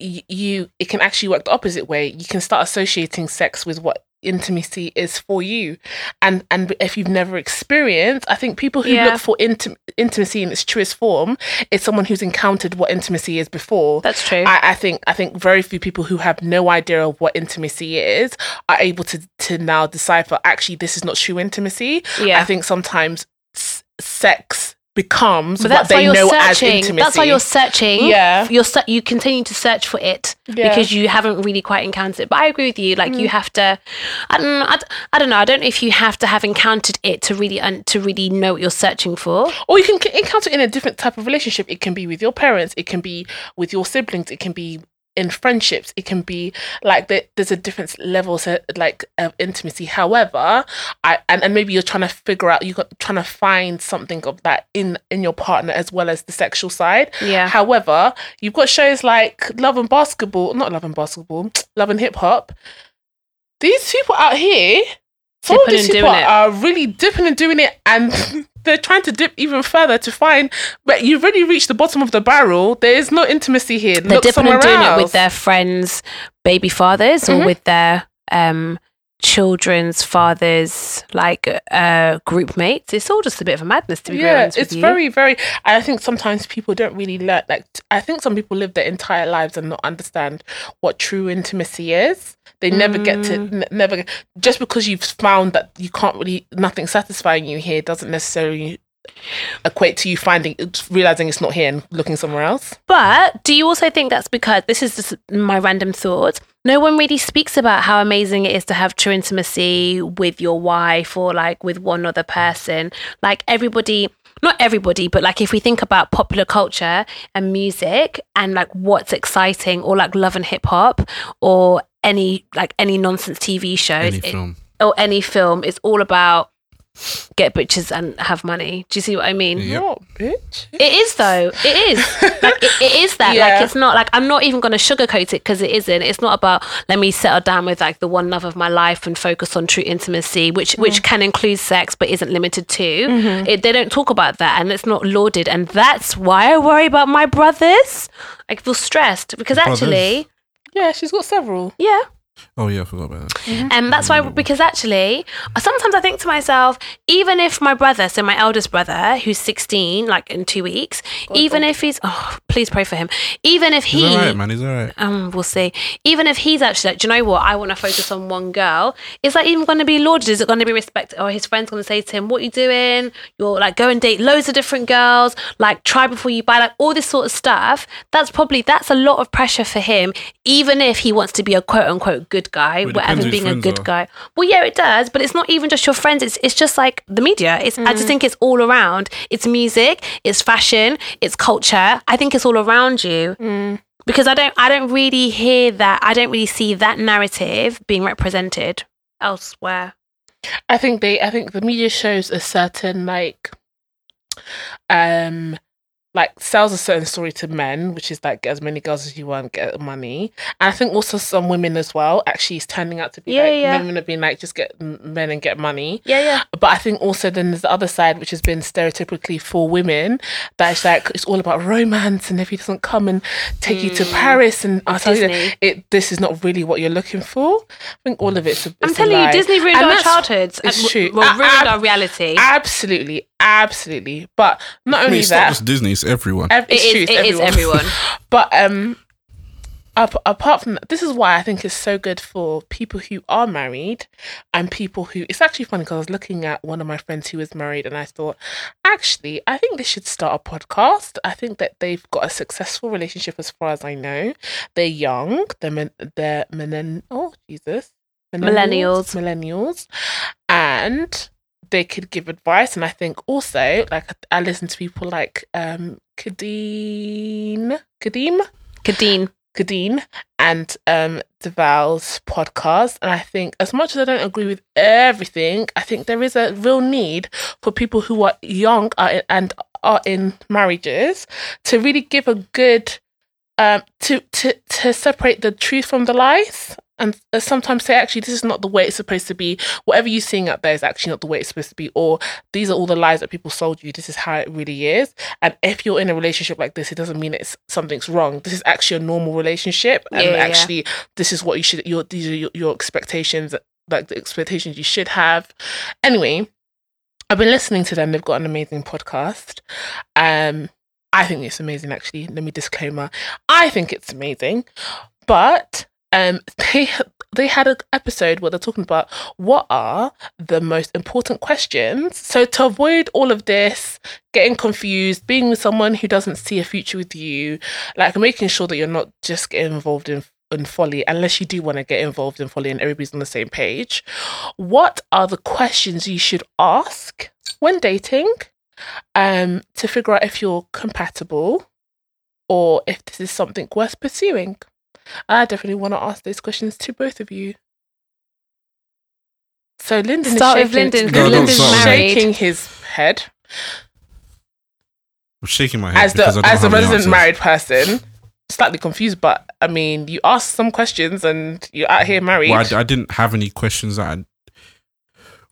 y- you it can actually work the opposite way. You can start associating sex with what intimacy is for you and and if you've never experienced i think people who Yeah. look for intim- intimacy in its truest form is someone who's encountered what intimacy is before That's true. I, I think I think very few people who have no idea of what intimacy is are able to to now decipher actually this is not true intimacy. Yeah. I think sometimes s- sex becomes but what that's why they you're know as searching. intimacy. That's why you're searching. Yeah. You're you continue to search for it Yeah. because you haven't really quite encountered it. But I agree with you. Like Mm. you have to. I don't. know, I, I don't know. I don't know if you have to have encountered it to really un- to really know what you're searching for. or you can encounter it in a different type of relationship. It can be with your parents. It can be with your siblings. It can be in friendships. It can be like the, there's a different levels of, like of intimacy. However, I and, and maybe you're trying to figure out you're trying to find something of that in in your partner as well as the sexual side. Yeah. However, you've got shows like Love and Basketball, not Love and Basketball, Love and Hip Hop. These people out here, some of these people are really dipping and doing it, and they're trying to dip even further to find. But you've already reached the bottom of the barrel. There is no intimacy here. They're Look dipping somewhere and doing else. it with their friends' baby fathers Mhm. or with their um children's fathers, like uh group mates. It's all just a bit of a madness to be yeah, it's very, very. I think sometimes people don't really learn. Like, i think some people live their entire lives and not understand what true intimacy is. They never get to, Mm. n- never. Just because you've found that you can't really, nothing satisfying you here doesn't necessarily equate to you finding, realizing it's not here and looking somewhere else. But do you also think that's because this is just my random thought? No one really speaks about how amazing it is to have true intimacy with your wife or like with one other person. Like everybody, not everybody, but like if we think about popular culture and music and like what's exciting or like love and hip hop or any like any nonsense TV shows Any it- film. or any film, it's all about get bitches and have money. Do you see what I mean? Yep. What, bitch? It is though. It is. Like it, it is that. Yeah. Like it's not like I'm not even going to sugarcoat it because it isn't. It's not about let me settle down with like the one love of my life and focus on true intimacy, which which mm. can include sex but isn't limited to. Mm-hmm. It, they don't talk about that, and it's not lauded, and that's why I worry about my brothers. I feel stressed because Brothers? actually, Yeah, she's got several. yeah, Oh yeah, I forgot about that. and that's why, because actually, sometimes I think to myself, even if my brother, so my eldest brother, who's 16, like in two weeks, even if he's, oh, please pray for him. Even if He's he, alright, man. He's alright. um, we'll see. Even if he's actually like, do you know what? I want to focus on one girl. Is that even going to be lauded? Is it going to be respected? Or his friends going to say to him, "What are you doing? You're like go and date loads of different girls. Like try before you buy. Like all this sort of stuff. That's probably that's a lot of pressure for him. Even if he wants to be a quote unquote good guy, Well, whatever depends who his being a good are. guy. Well, yeah, it does. But it's not even just your friends. It's it's just like the media. It's I just think it's all around. It's music. It's fashion. It's culture. I think it's all around you because I don't I don't really hear that I don't really see that narrative being represented elsewhere. I think they I think the media shows a certain like um like sells a certain story to men, which is like get as many girls as you want, get money. And I think also some women as well actually is turning out to be Yeah, like yeah. women have been like just get men and get money. Yeah, yeah. But I think also then there's the other side, which has been stereotypically for women, that it's like it's all about romance, and if he doesn't come and take you to Paris, and I'll tell you, Mm. Disney. that it this is not really what you're looking for. I think all of it's. A, I'm it's a telling you. Disney ruined And our childhoods. it's and true. Well, ruined I- our reality. Absolutely, absolutely. But not I mean, only it's not that, just Disney; it's everyone. ev- It it's is- true, it's it is everyone. but um, ap- apart from that, this is why I think it's so good for people who are married and people who. It's actually funny because I was looking at one of my friends who was married, and I thought, actually, I think they should start a podcast. I think that they've got a successful relationship, as far as I know. They're young. They're men- they're millenn- Oh Jesus, Millennials. millennials, and they could give advice. And I think also, like, I listen to people like um Kadeen, Kadeem, Kadeen. Kadeen, and um Deval's podcast. And I think, as much as I don't agree with everything, I think there is a real need for people who are young and are in marriages to really give a good um to to to separate the truth from the lies and uh, sometimes say actually this is not the way it's supposed to be whatever you're seeing out there is actually not the way it's supposed to be or these are all the lies that people sold you this is how it really is and if you're in a relationship like this it doesn't mean it's something's wrong this is actually a normal relationship and Yeah, yeah, yeah. actually this is what you should your these are your, your expectations like the expectations you should have anyway I've been listening to them. They've got an amazing podcast. Um, I think it's amazing. Actually, let me disclaimer: I think it's amazing, but um, they they had an episode where they're talking about what are the most important questions. So to avoid all of this, getting confused, being with someone who doesn't see a future with you, like making sure that you're not just getting involved in in folly unless you do want to get involved in folly and everybody's on the same page what are the questions you should ask when dating um to figure out if you're compatible or if this is something worth pursuing i definitely want to ask those questions to both of you so lyndon Start is with Lyndon, No, Lyndon's start married. shaking his head I'm shaking my head as the I don't as a have any resident answers. married person slightly confused but i mean you ask some questions and you're out here married Well, I, I didn't have any questions that I,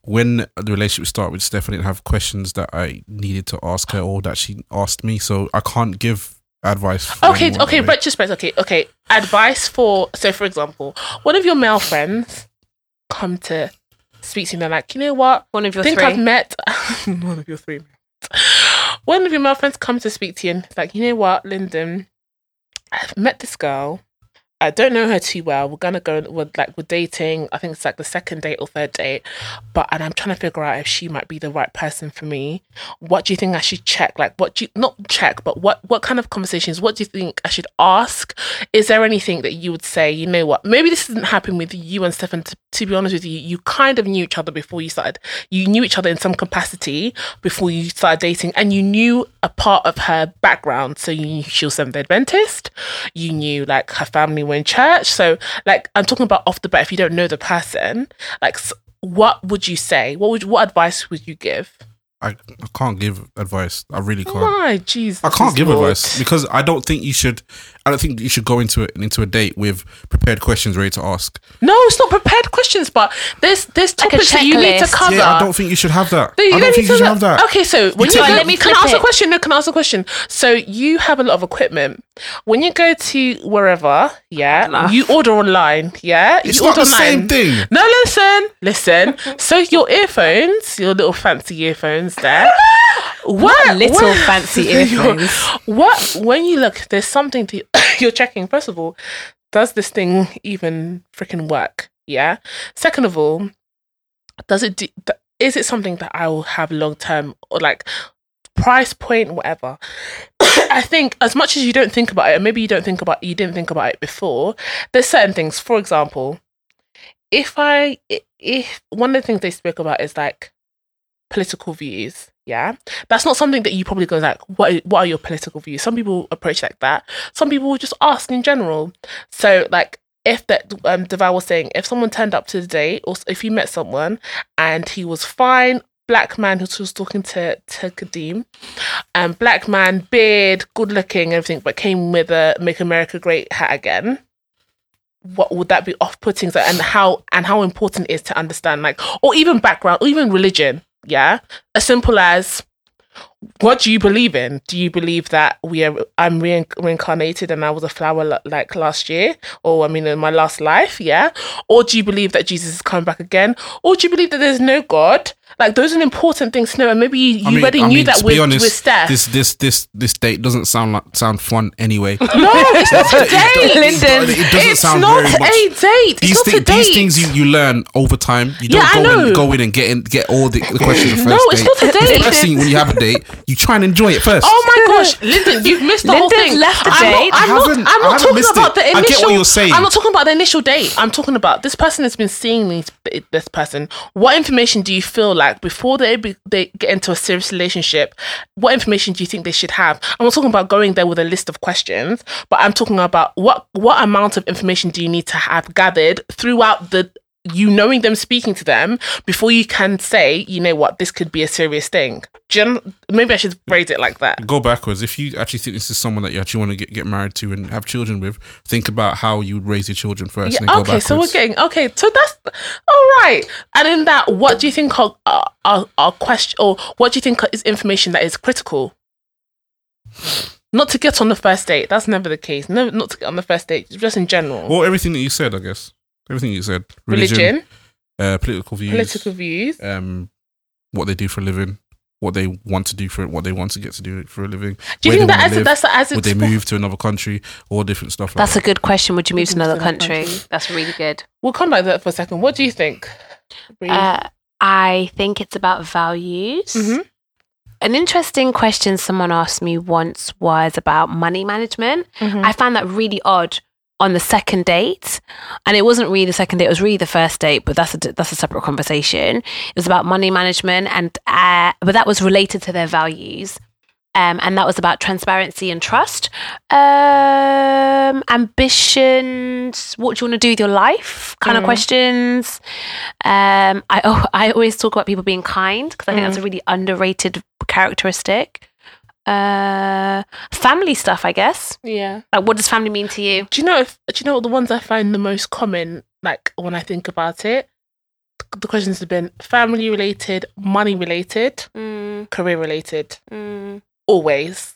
when the relationship started with Steph, I didn't have questions that I needed to ask her or that she asked me. So I can't give advice. for Okay, anyone, okay, right? retrospect. Okay, okay. Advice for so, for example, one of your male friends come to speak to you and they're like, you know what? One of your think three. I've met one of your three. One of your male friends come to speak to you and it's like, you know what, Lyndon, I've met this girl. I don't know her too well. We're gonna go. We're like we're dating. I think it's like the second date or third date. But and I'm trying to figure out if she might be the right person for me. What do you think I should check? Like what do you not check, but what what kind of conversations? What do you think I should ask? Is there anything that you would say? You know what? Maybe this didn't happen with you and Stefan. To, to be honest with you, you kind of knew each other before you started. You knew each other in some capacity before you started dating, and you knew a part of her background. So you knew she was Day Adventist. You knew like her family were in church. So like I'm talking about off the bat. If you don't know the person, like what would you say? What would what advice would you give? I, I can't give advice. I really can't. Why, Jesus? I can't give Lord. advice because I don't think you should. I don't think you should go into it into a date with prepared questions ready to ask. No, it's not prepared questions, but there's there's Like a topics that you need to checklist. cover. Yeah, I don't think you should have that. No, I don't don't think you should have that. Okay, so when you take go, Let me can I flip ask a it. question? No, can I ask a question? So you have a lot of equipment. When you go to wherever, yeah, Enough. you order online, yeah, It's you not order the same thing. No, listen, listen. so your earphones, your little fancy earphones, there. What little what- fancy earphones. What when you look, there's something to you're checking. First of all, does this thing even freaking work? Yeah. Second of all, does it do, is it something that I will have long term or like price point whatever i think as much as you don't think about it and maybe you don't think about you didn't think about it before there's certain things for example if i if one of the things they spoke about is like political views yeah that's not something that you probably go like what what are your political views some people approach like that some people just ask in general so like if that um Deval was saying if someone turned up to the date or if you met someone and he was fine black man who was talking to to Kadeem, um, black man, beard, good looking, everything, but came with a "Make America Great" hat again. What would that be off putting? So, and how and how important it is to understand, like, or even background, or even religion. Yeah, as simple as what do you believe in? Do you believe that we are I'm rein- reincarnated and I was a flower l- like last year, or I mean in my last life, yeah? Or do you believe that Jesus is coming back again? Or do you believe that there's no God? Like those are important things to know, and maybe you, you I mean, already I knew mean, that to with, be honest, with Steph. this this this this date doesn't sound like sound fun anyway. no, it's not a date. Lyndon, it doesn't it's sound not very a much. date. These, it's thi- not a date. these things you, you learn over time. You Yeah, don't I go in, know. go in and get in, get all the, the questions the first No, it's date. not a date. Especially when you have a date, you try and enjoy it first. Oh my gosh, Lyndon, you've missed the whole Lyndon's thing. left the I'm date. Not, I'm I not, haven't- I'm I not haven't talking missed about it. the I get initial. what you're saying. I'm not talking about the initial date. I'm talking about this person has been seeing these, this person. What information do you feel like before they be, they get into a serious relationship? What information do you think they should have? I'm not talking about going there with a list of questions, but I'm talking about what what amount of information do you need to have gathered throughout the you knowing them speaking to them before you can say, you know what, this could be a serious thing. Gen- maybe I should phrase it like that. Go backwards. If you actually think this is someone that you actually want to get, get married to and have children with, think about how you would raise your children first. and then Yeah, okay, so we're getting okay. So that's all right. And in that, what do you think are are, are, are question or what do you think is information that is critical? Not to get on the first date. That's never the case. No, not to get on the first date. Just in general. Well, everything that you said, I guess. Everything you said. Religion, uh, political views, political views. um, what they do for a living, what they want to do for it, what they want to get to do for a living. Do you where think that wanna as live, that's as would they move to another country, all different stuff like That's that. a good question. Would you move to another move to another country? country? That's really good. We'll come back to that for a second. What do you think? Uh, I think it's about values. Mhm. An interesting question someone asked me once was about money management. Mhm. I found that really odd on the second date, and it wasn't really the second date; it was really the first date. But that's a that's a separate conversation. It was about money management, and uh, but that was related to their values. Um, and that was about transparency and trust, um, ambitions. What do you want to do with your life? Kind of Mm. questions. Um, I oh, I always talk about people being kind because I think Mm. that's a really underrated characteristic. Uh, family stuff, I guess. yeah. Like, what does family mean to you? Do you know if do you know what the ones I find the most common? Like when I think about it, the questions have been family related, money related, Mm, career related. mm. always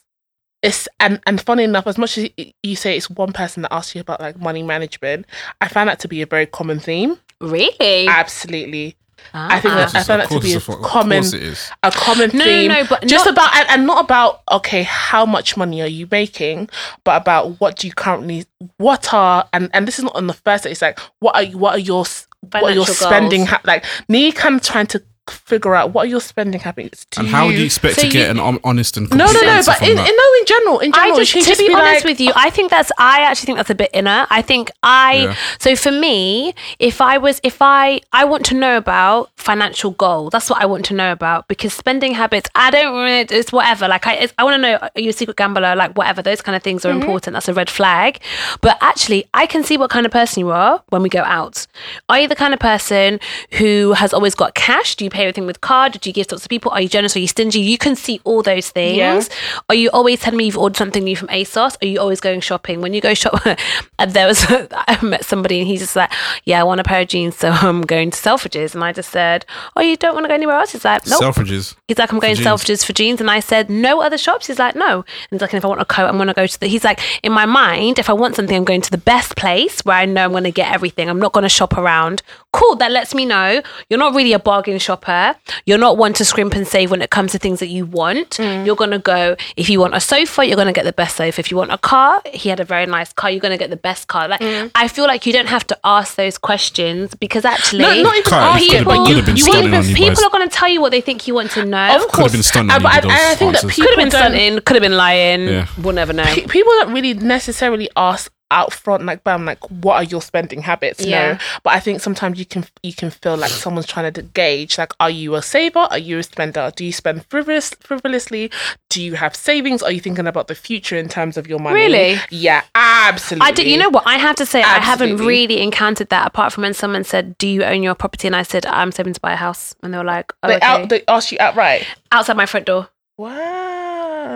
it's and and funny enough as much as you say it's one person that asks you about like money management i found that to be a very common theme Really? absolutely i think Ah. that, i found that to be a common course a common No, no, theme. no, but just not- about and, and not about okay how much money are you making but about what do you currently what are and and this is not on the first date, it's like what are what are your s- what are your spending ha- like me kind of trying to figure out what are your spending habits And how do you expect so to get you- an honest and no no no but in, in no in general in general I just, to just be, honest like, with you, I think that's. I actually think that's a bit inner. I think I. Yeah. So for me, if I was, if I, I want to know about financial goal. That's what I want to know about because spending habits. I don't. really- It's whatever. Like I, it's, I want to know. Are you a secret gambler? Like whatever. Those kind of things are mm-hmm. important. That's a red flag. But actually, I can see what kind of person you are when we go out. Are you the kind of person who has always got cash? Do you pay everything with card? Do you give stuff to people? Are you generous? Are you stingy? You can see all those things. Yeah. Are you always telling me you've ordered something new from ASOS? Are you always going shopping? When you go shop, and there was I met somebody and he's just like, yeah, I want a pair of jeans, so I'm going to Selfridges, and I just said, oh, you don't want to go anywhere else? He's like, nope. Selfridges. He's like, I'm going to. Selfridges for jeans. And I said, no other shops. He's like, no. And he's like, and if I want a coat, I'm going to go to the. He's like, in my mind, if I want something, I'm going to the best place where I know I'm going to get everything. I'm not going to shop around. Cool. That lets me know you're not really a bargain shopper. You're not one to scrimp and save when it comes to things that you want. Mm. You're going to go, if you want a sofa, you're going to get the best sofa. If you want a car, he had a very nice car, you're going to get the best car. Like, mm. I feel like you don't have to ask those questions because actually, No, not even Can't- ask it it, could've but been- you, could've been you stunning won't on even you speak. people are going to tell you what they think you want to know. Of course, been stunning when but you I, I those think that people could have been don't, stunting, could have been lying. Yeah. We'll never know. pe- people don't really necessarily ask out front, like bam, like what are your spending habits? Yeah. No, but I think sometimes you can you can feel like someone's trying to gauge, like, are you a saver? Are you a spender? Do you spend frivolous, frivolously? Do you have savings? Are you thinking about the future in terms of your money? Really? Yeah, absolutely. I do. You know what? I have to say, I haven't really encountered that apart from when someone said, "Do you own your property?" and I said, "I'm saving to buy a house," and they were like, oh, They okay. out they ask you outright. outside my front door. Wow.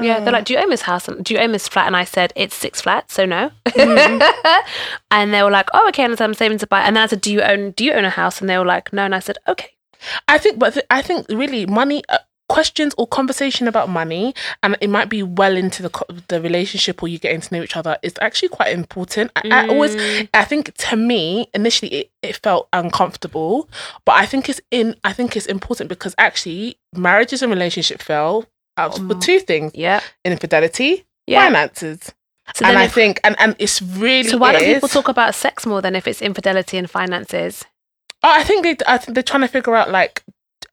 Yeah, they're like, "Do you own this house? And do you own this flat?" And I said, "It's six flats, so no." Mm-hmm. and they were like, "Oh, okay." And I said, "I'm saving to buy." And then I said, "Do you own? Do you own a house?" And they were like, "No." And I said, "Okay." I think, but th- I think really money uh, questions or conversation about money, and it might be well into the co- the relationship or you getting to know each other is actually quite important. I, I always, I think to me initially it, it felt uncomfortable, but I think it's in. I think it's important because actually marriages and relationship fail out for um, two things: Yeah. infidelity, Yeah. finances. So and then, I if- think, and and it's really so why don't people talk about sex more than if it's infidelity and finances? Oh, I think they. I think they're trying to figure out like,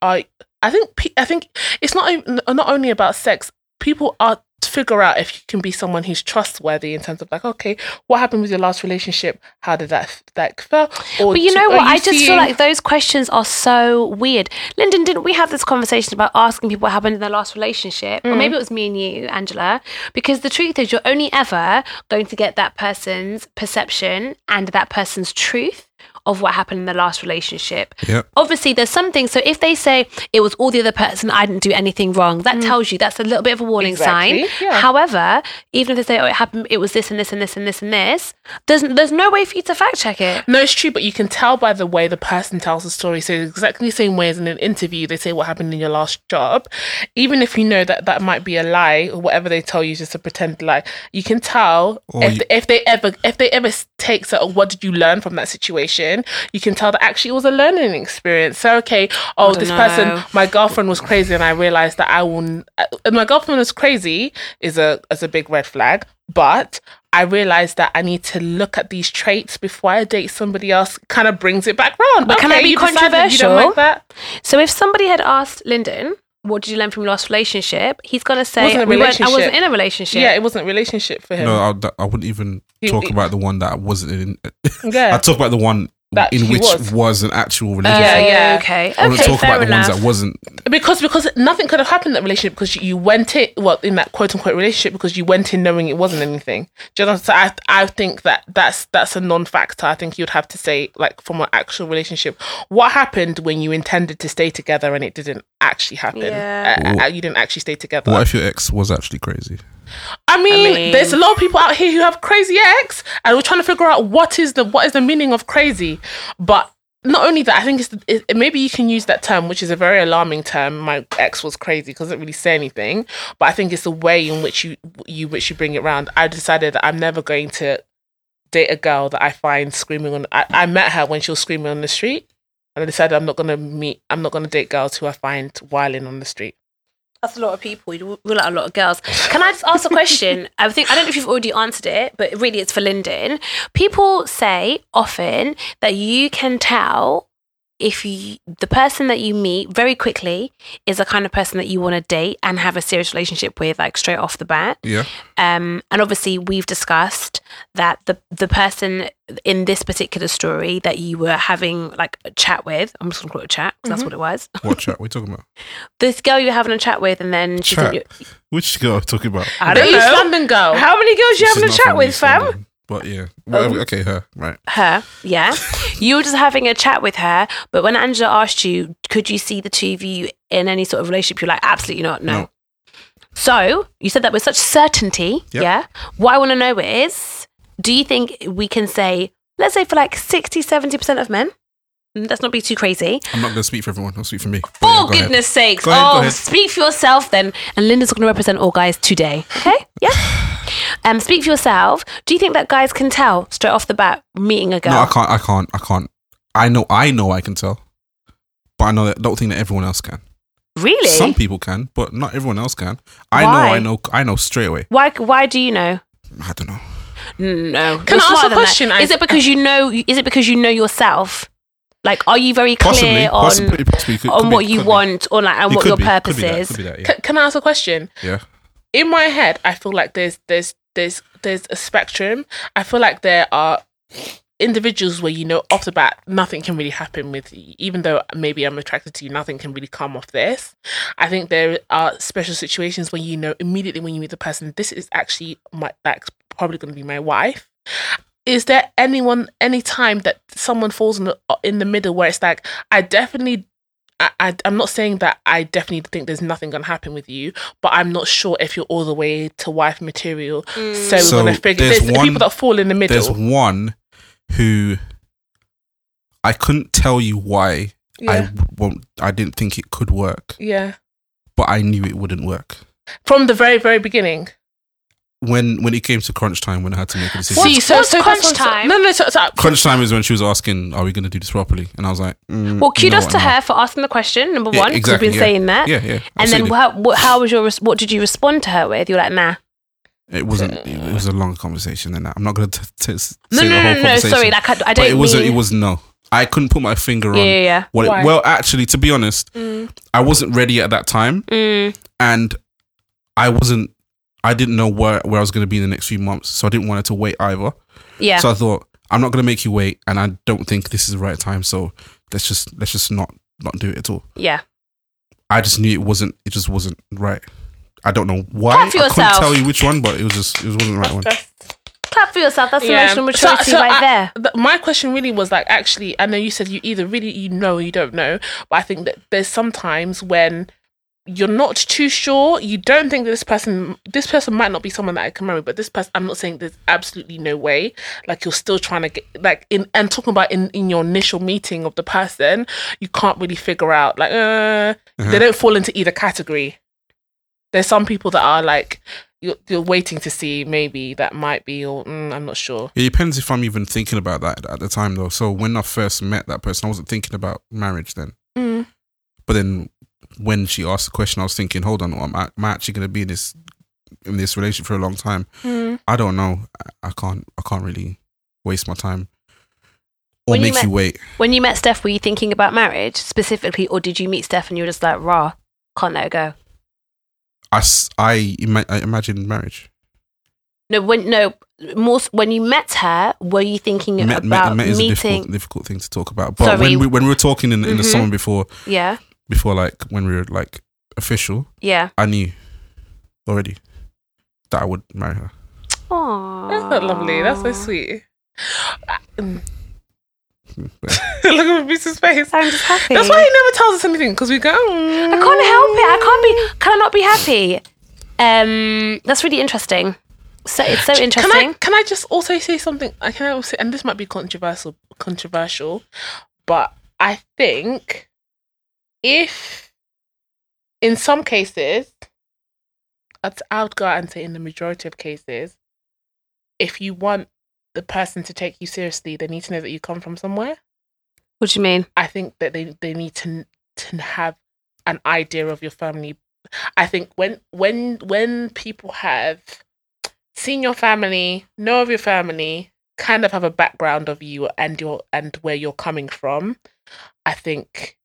I. I think. I think it's not not only about sex. People are figure out if you can be someone who's trustworthy in terms of like, okay, what happened with your last relationship? How did that that feel? Or But you know what? I just feel like those questions are so weird. Lyndon, didn't we have this conversation about asking people what happened in their last relationship? Or mm-hmm. maybe it was me and you, Angela. Because the truth is, you're only ever going to get that person's perception and that person's truth of what happened in the last relationship. Yep. Obviously, there's something. So if they say it was all the other person, I didn't do anything wrong, that mm. tells you that's a little bit of a warning Exactly, sign. yeah. However, even if they say, oh, it happened, it was this and this and this and this and this, there's, there's no way for you to fact check it. No, it's true, but you can tell by the way the person tells the story. So exactly the same way as in an interview, they say what happened in your last job. Even if you know that that might be a lie or whatever they tell you just a pretend lie, you can tell if, you- if they ever if they ever take so oh, what did you learn from that situation. You can tell that actually it was a learning experience. So okay, oh this know. person, my girlfriend was crazy, and I realized that I will. Uh, my girlfriend was crazy is a is a big red flag, but. I realized that I need to look at these traits before I date somebody else. Kind of brings it back round. But can I be you decided You controversial? don't like that? So if somebody had asked Lyndon, what did you learn from your last relationship? He's gonna say, Wasn't a "We I wasn't in a relationship. Yeah, it wasn't a relationship for him. No, I, I wouldn't even You- talk you- about the one that I wasn't in. Yeah. I talk about the one That in which was. was. an actual Uh, relationship. Yeah, yeah. Okay. I want Okay. to talk about the enough. ones that wasn't. because because nothing could have happened in that relationship because you went in well in that quote unquote relationship because you went in knowing it wasn't anything. Do you know? So I I think that that's that's a non-factor. I think you'd have to say like from an actual relationship, what happened when you intended to stay together and it didn't actually happen. Yeah. Uh, uh, you didn't actually stay together. What if your ex was actually crazy? I mean, mean- there's a lot of people out here who have crazy ex, and we're trying to figure out what is the what is the meaning of crazy. But not only that, I think it's it, maybe you can use that term, which is a very alarming term. My ex was crazy because it really say anything. But I think it's the way in which you you which you bring it around. I decided that I'm never going to date a girl that I find screaming on. I, I met her when she was screaming on the street, and I decided I'm not gonna meet. I'm not gonna date girls who I find whiling on the street. That's a lot of people. You rule out a lot of girls. Can I just ask a question? I think I don't know if you've already answered it, but really it's for Lyndon. People say often that you can tell if you, the person that you meet very quickly is the kind of person that you want to date and have a serious relationship with, like straight off the bat. Yeah. Um, and obviously, we've discussed that the the person in this particular story that you were having like a chat with, I'm just gonna call it a chat because that's what it was. What chat? What are you talking about? This girl you were having a chat with, and then she Chat. Which girl are you talking about? "I don't East know London girl. how many girls you This having a chat with, East fam." London. But yeah. Whatever. Okay, her. Right. Her, yeah. you were just having a chat with her, but when Angela asked you, could you see the two of you in any sort of relationship? You're like, absolutely not. No. No. So you said that with such certainty. Yep. Yeah. What I want to know is, do you think we can say, let's say for like 60, 70% of men? Mm, Let's not be too crazy. I'm not going to speak for everyone. I'll speak for me. For yeah, ahead. goodness sakes. Go ahead, oh, speak for yourself then. And Lyndon's going to represent all guys today. Okay? Yeah? um, speak for yourself. Do you think that guys can tell straight off the bat meeting a girl? No, I can't. I can't. I can't. I know. I know. I can tell, but I know that. Don't think that everyone else can. Really? Some people can, but not everyone else can. I Why? know. I know. I know straight away. Why, why do you know? I don't know. No. Can You're I ask a question? I- Is it because you know? Is it because you know yourself? Like, are you very clear Possibly. on possibly. Possibly. Could, on could be- what you could be. want, or like, and It what your be, purpose could be that, is? That. Yeah. Can, can I ask a question? yeah. in my head, I feel like there's there's there's there's a spectrum. I feel like there are individuals where you know off the bat nothing can really happen with you even though maybe i'm attracted to you nothing can really come off this i think there are special situations where you know immediately when you meet the person this is actually my that's probably going to be my wife is there anyone any time that someone falls in the, in the middle where it's like i definitely I, I, I'm not saying that I definitely think there's nothing gonna happen with you, but I'm not sure if you're all the way to wife material. Mm. So we're gonna figure. there's There's, one- people that fall in the middle. There's one who I couldn't tell you why I yeah, won't. I didn't think it could work, yeah. but I knew it wouldn't work. From the very, very beginning. When when it came to crunch time, when I had to make a decision. What's- what's crunch time? No, no. So, so, crunch time is when she was asking, "Are we going to do this properly?" And I was like, mm, Well, you know kudos what, to no. her for asking the question. Number Yeah, one, 'cause exactly, we've been yeah. saying that. Yeah, yeah. And then how, what, how was your what did you respond to her with? You're like, nah. it wasn't. It was a long conversation, and I'm not going to t- say No, the no, whole no, no, no. conversation. Sorry, like I, I don't it was. mean. A, it was no. I couldn't put my finger on yeah, yeah, yeah. what. It, well, actually, to be honest, Mm. I wasn't ready at that time, Mm, and I wasn't. I didn't know where where I was going to be in the next few months, so I didn't want her to wait either. yeah. So I thought I'm not going to make you wait, and I don't think this is the right time. So let's just let's just not not do it at all. yeah. I just knew it wasn't. It just wasn't right. I don't know why. Clap for I couldn't tell you which one, but it was just it wasn't the right one. That's- Clap for yourself. That's Yeah. emotional So- maturity so right I- there. th- my question really was like, actually, I know you said you either really you know or you don't know, but I think that there's sometimes when you're not too sure, you don't think that this person, this person might not be someone that I can marry, but this person, I'm not saying there's absolutely no way. Like you're still trying to get, like in and talking about in in your initial meeting of the person, you can't really figure out like, uh, they don't fall into either category. There's some people that are like. You're, you're waiting to see maybe that might be or mm, I'm not sure. It depends if I'm even thinking about that at the time, though. So when I first met that person, I wasn't thinking about marriage then. Mm. But then when she asked the question, I was thinking, hold on, am I, am I actually going to be in this in this relationship for a long time? Mm. I don't know. I, I can't. I can't really waste my time or When you make met- you wait. When you met Steph, were you thinking about marriage specifically, or did you meet Steph and you were just like, rah, can't let her go? I, ima- I imagined marriage. No, when no more when you met her, were you thinking Met, about met, met is a meeting? difficult, difficult thing to talk about. But Sorry. when we when we were talking in, in the Mhm. summer before Yeah, before like when we were like official, yeah. I knew already that I would marry her. Aww. That's not lovely. That's so sweet. Mm. Look at Mrs. face. I'm just happy. That's why he never tells us anything because we go. "Mm." I can't help it. I can't be. Can I not be happy? Um, that's really interesting. So it's so Can interesting. I can I just also say something? I can also, and this might be controversial, controversial, but I think if in some cases, I'd- I would go out and say in the majority of cases, if you want the person to take you seriously, they need to know that you come from somewhere. What do you mean? I think that they they need to to have an idea of your family. I think when when when people have seen your family, know of your family, kind of have a background of you and your and where you're coming from, I think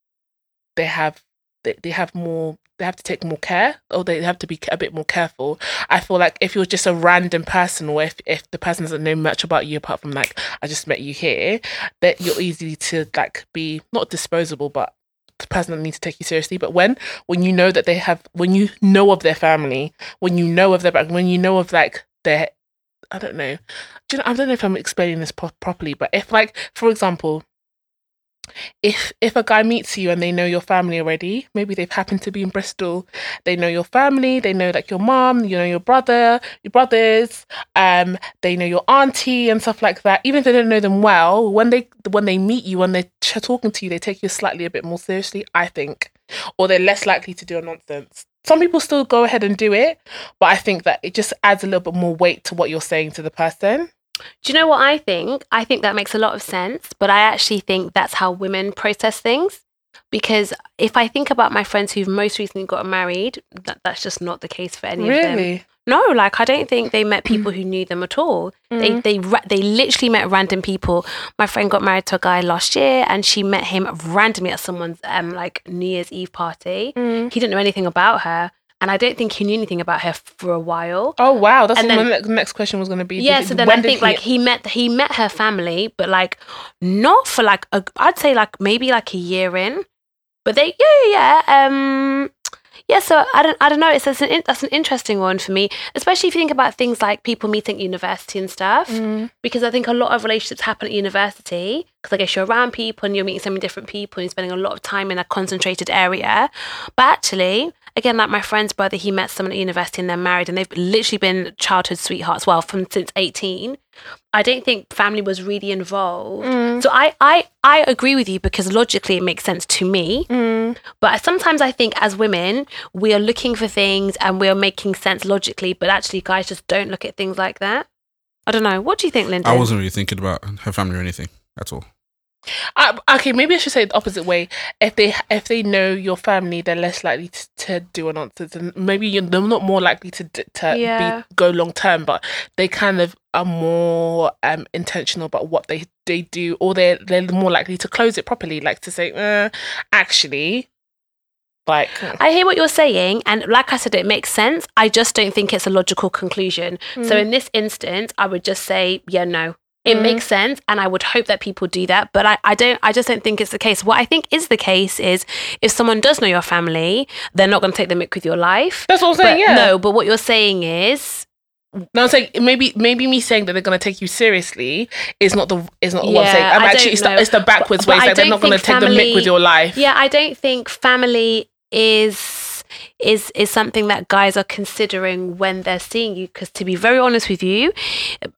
they have they, they have more they have to take more care or they have to be a bit more careful. I feel like if you're just a random person or if, if the person doesn't know much about you apart from like I just met you here, that you're easy to like be not disposable but the person that needs to take you seriously. But when when you know that they have when you know of their family, when you know of their back when you know of like their I don't know. Do you know I don't know if I'm explaining this pro- properly, but if like for example, if if a guy meets you and they know your family already, maybe they've happened to be in Bristol, they know your family, they know like your mom, you know your brother, your brothers, um, they know your auntie and stuff like that. Even if they don't know them well, when they when they meet you, when they're talking to you, they take you slightly a bit more seriously, I think, or they're less likely to do a nonsense. Some people still go ahead and do it, but I think that it just adds a little bit more weight to what you're saying to the person. Do you know what I think? I think that makes a lot of sense, but I actually think that's how women process things. Because if I think about my friends who've most recently got married, that, that's just not the case for any of them. Really? No, like I don't think they met people who knew them at all. They Mm. they they literally met random people. My friend got married to a guy last year, and she met him randomly at someone's um like New Year's Eve party. Mm. He didn't know anything about her, and I don't think he knew anything about her for a while. Oh wow, that's And what then- my next question was going to be. Yeah, Did- so then I think he- like he met he met her family, but like not for like a, I'd say like maybe like a year in, but they yeah yeah yeah um yeah. So I don't I don't know. It's that's an that's an interesting one for me, especially if you think about things like people meeting at university and stuff, Mm. because I think a lot of relationships happen at university because I guess you're around people and you're meeting so many different people and you're spending a lot of time in a concentrated area. But actually, again, like my friend's brother, he met someone at university and they're married and they've literally been childhood sweethearts, well, from since 18. I don't think family was really involved. Mm. So I, I, I agree with you because logically it makes sense to me. Mm. But sometimes I think as women, we are looking for things and we are making sense logically, but actually guys just don't look at things like that. I don't know. What do you think, Lyndon? I wasn't really thinking about her family or anything at all. I, okay, maybe I should say the opposite way. If they if they know your family, they're less likely to, to do a nonsense, and maybe you're, they're not more likely to to Yeah. be, go long term, but they kind of are more um intentional about what they they do, or they're they're more likely to close it properly, like to say, uh, actually, like I hear what you're saying, and like I said, it makes sense. I just don't think it's a logical conclusion. So Mm. in this instance, I would just say, yeah, no. It Mm. makes sense, and I would hope that people do that. But I, I don't. I just don't think it's the case. What I think is the case is if someone does know your family, they're not going to take the mick with your life. that's what I'm saying. But yeah, No, but what you're saying is, No, I'm saying maybe maybe me saying that they're gonna take you seriously is not the is not what I'm saying. I'm I actually it's the, it's the backwards But- way. but like they're don't gonna think take the mick with your life. yeah, I don't think family is is is something that guys are considering when they're seeing you. Because to be very honest with you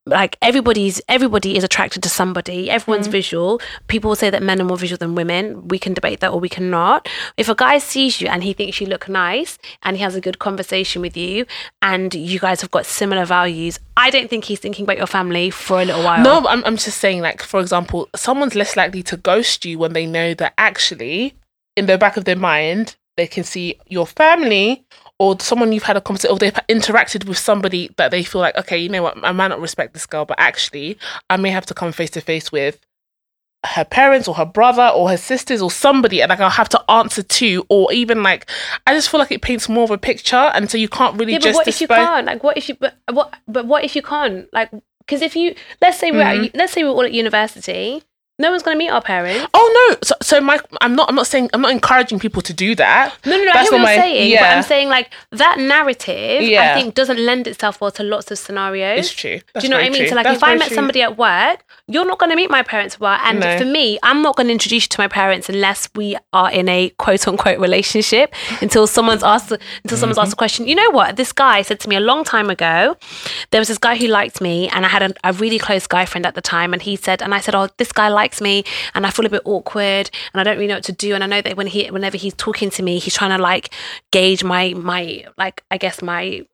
like everybody's everybody is attracted to somebody. Everyone's mm-hmm. visual. People will say that men are more visual than women. We can debate that or we cannot. If a guy sees you and he thinks you look nice and he has a good conversation with you and you guys have got similar values i don't think he's thinking about your family for a little while. No, I'm, I'm just saying, like, for example, someone's less likely to ghost you when they know that actually, in the back of their mind, they can see your family or someone you've had a conversation or they've interacted with somebody that they feel like, okay, you know what, I might not respect this girl, but actually, I may have to come face to face with her parents or her brother or her sisters or somebody and like I'll have to answer to or even like I just feel like it paints more of a picture and so you can't really yeah, but just what if you can't? Like, what if you? But what? But what if you can't? Like, because if you, let's say we're Mm-hmm. at, let's say we're all at university, no one's going to meet our parents. Oh no! So, so my, I'm not. I'm not saying. I'm not encouraging people to do that. No, no, no. I That's hear what you're saying, but yeah. I'm saying like that narrative. Yeah. I think doesn't lend itself well to lots of scenarios. It's true. Do you know what I mean? So, like, if I met somebody at work, you're not going to meet my parents well. And No. for me, I'm not going to introduce you to my parents unless we are in a quote unquote relationship. Until someone's asked, until someone's Mm-hmm. asked a question. You know what? This guy said to me a long time ago. There was this guy who liked me, and I had a, a really close guy friend at the time. And he said, and I said, oh, this guy likes me, and I feel a bit awkward, and I don't really know what to do. And I know that when he, whenever he's talking to me, he's trying to like gauge my my like I guess my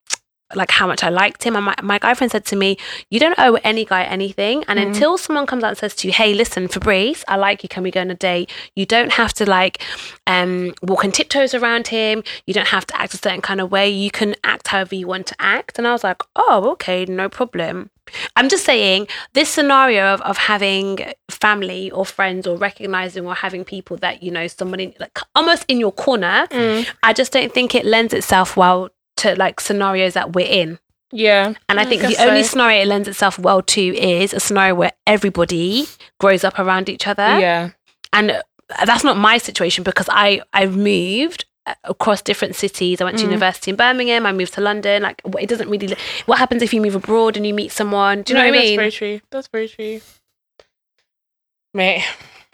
like how much I liked him. And my, my guy friend said to me, You don't owe any guy anything. And until someone comes out and says to you, Hey, listen, Fabrice, I like you. Can we go on a date? You don't have to like um walk on tiptoes around him. You don't have to act a certain kind of way. You can act however you want to act. And I was like, Oh, okay, no problem. I'm just saying this scenario of, of having family or friends or recognizing or having people that, you know, somebody like almost in your corner, mm. I just don't think it lends itself well to like scenarios that we're in. Yeah, And I think guess the only so. scenario it lends itself well to is a scenario where everybody grows up around each other. yeah, And that's not my situation because I I've moved across different cities. I went to Mm. university in Birmingham. I moved to London. Like it doesn't really. What happens if you move abroad and you meet someone? Do you know what I mean? That's mean? very true. That's very true. Mate,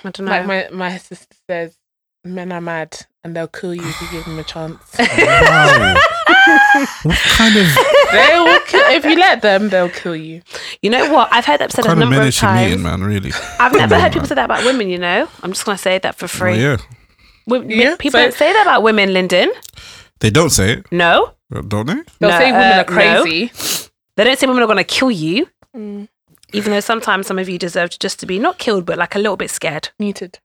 I don't know. like my my sister says, men are mad and they'll kill you if you give them a chance. Wow. what kind of they will kill if you let them. They'll kill you. you know what? I've heard that said a kind of number men of is you meeting, man? Really? I've never heard on, people say that about women. You know, I'm just gonna say that for Oh, free. yeah, Wo- Yeah, people so- don't say that about women, Lyndon. they don't say it, No, don't they? They'll No, say women uh, are crazy. they don't say women are gonna kill you. Mm. Even though sometimes some of you deserve just to be not killed, but like a little bit scared. Neutered.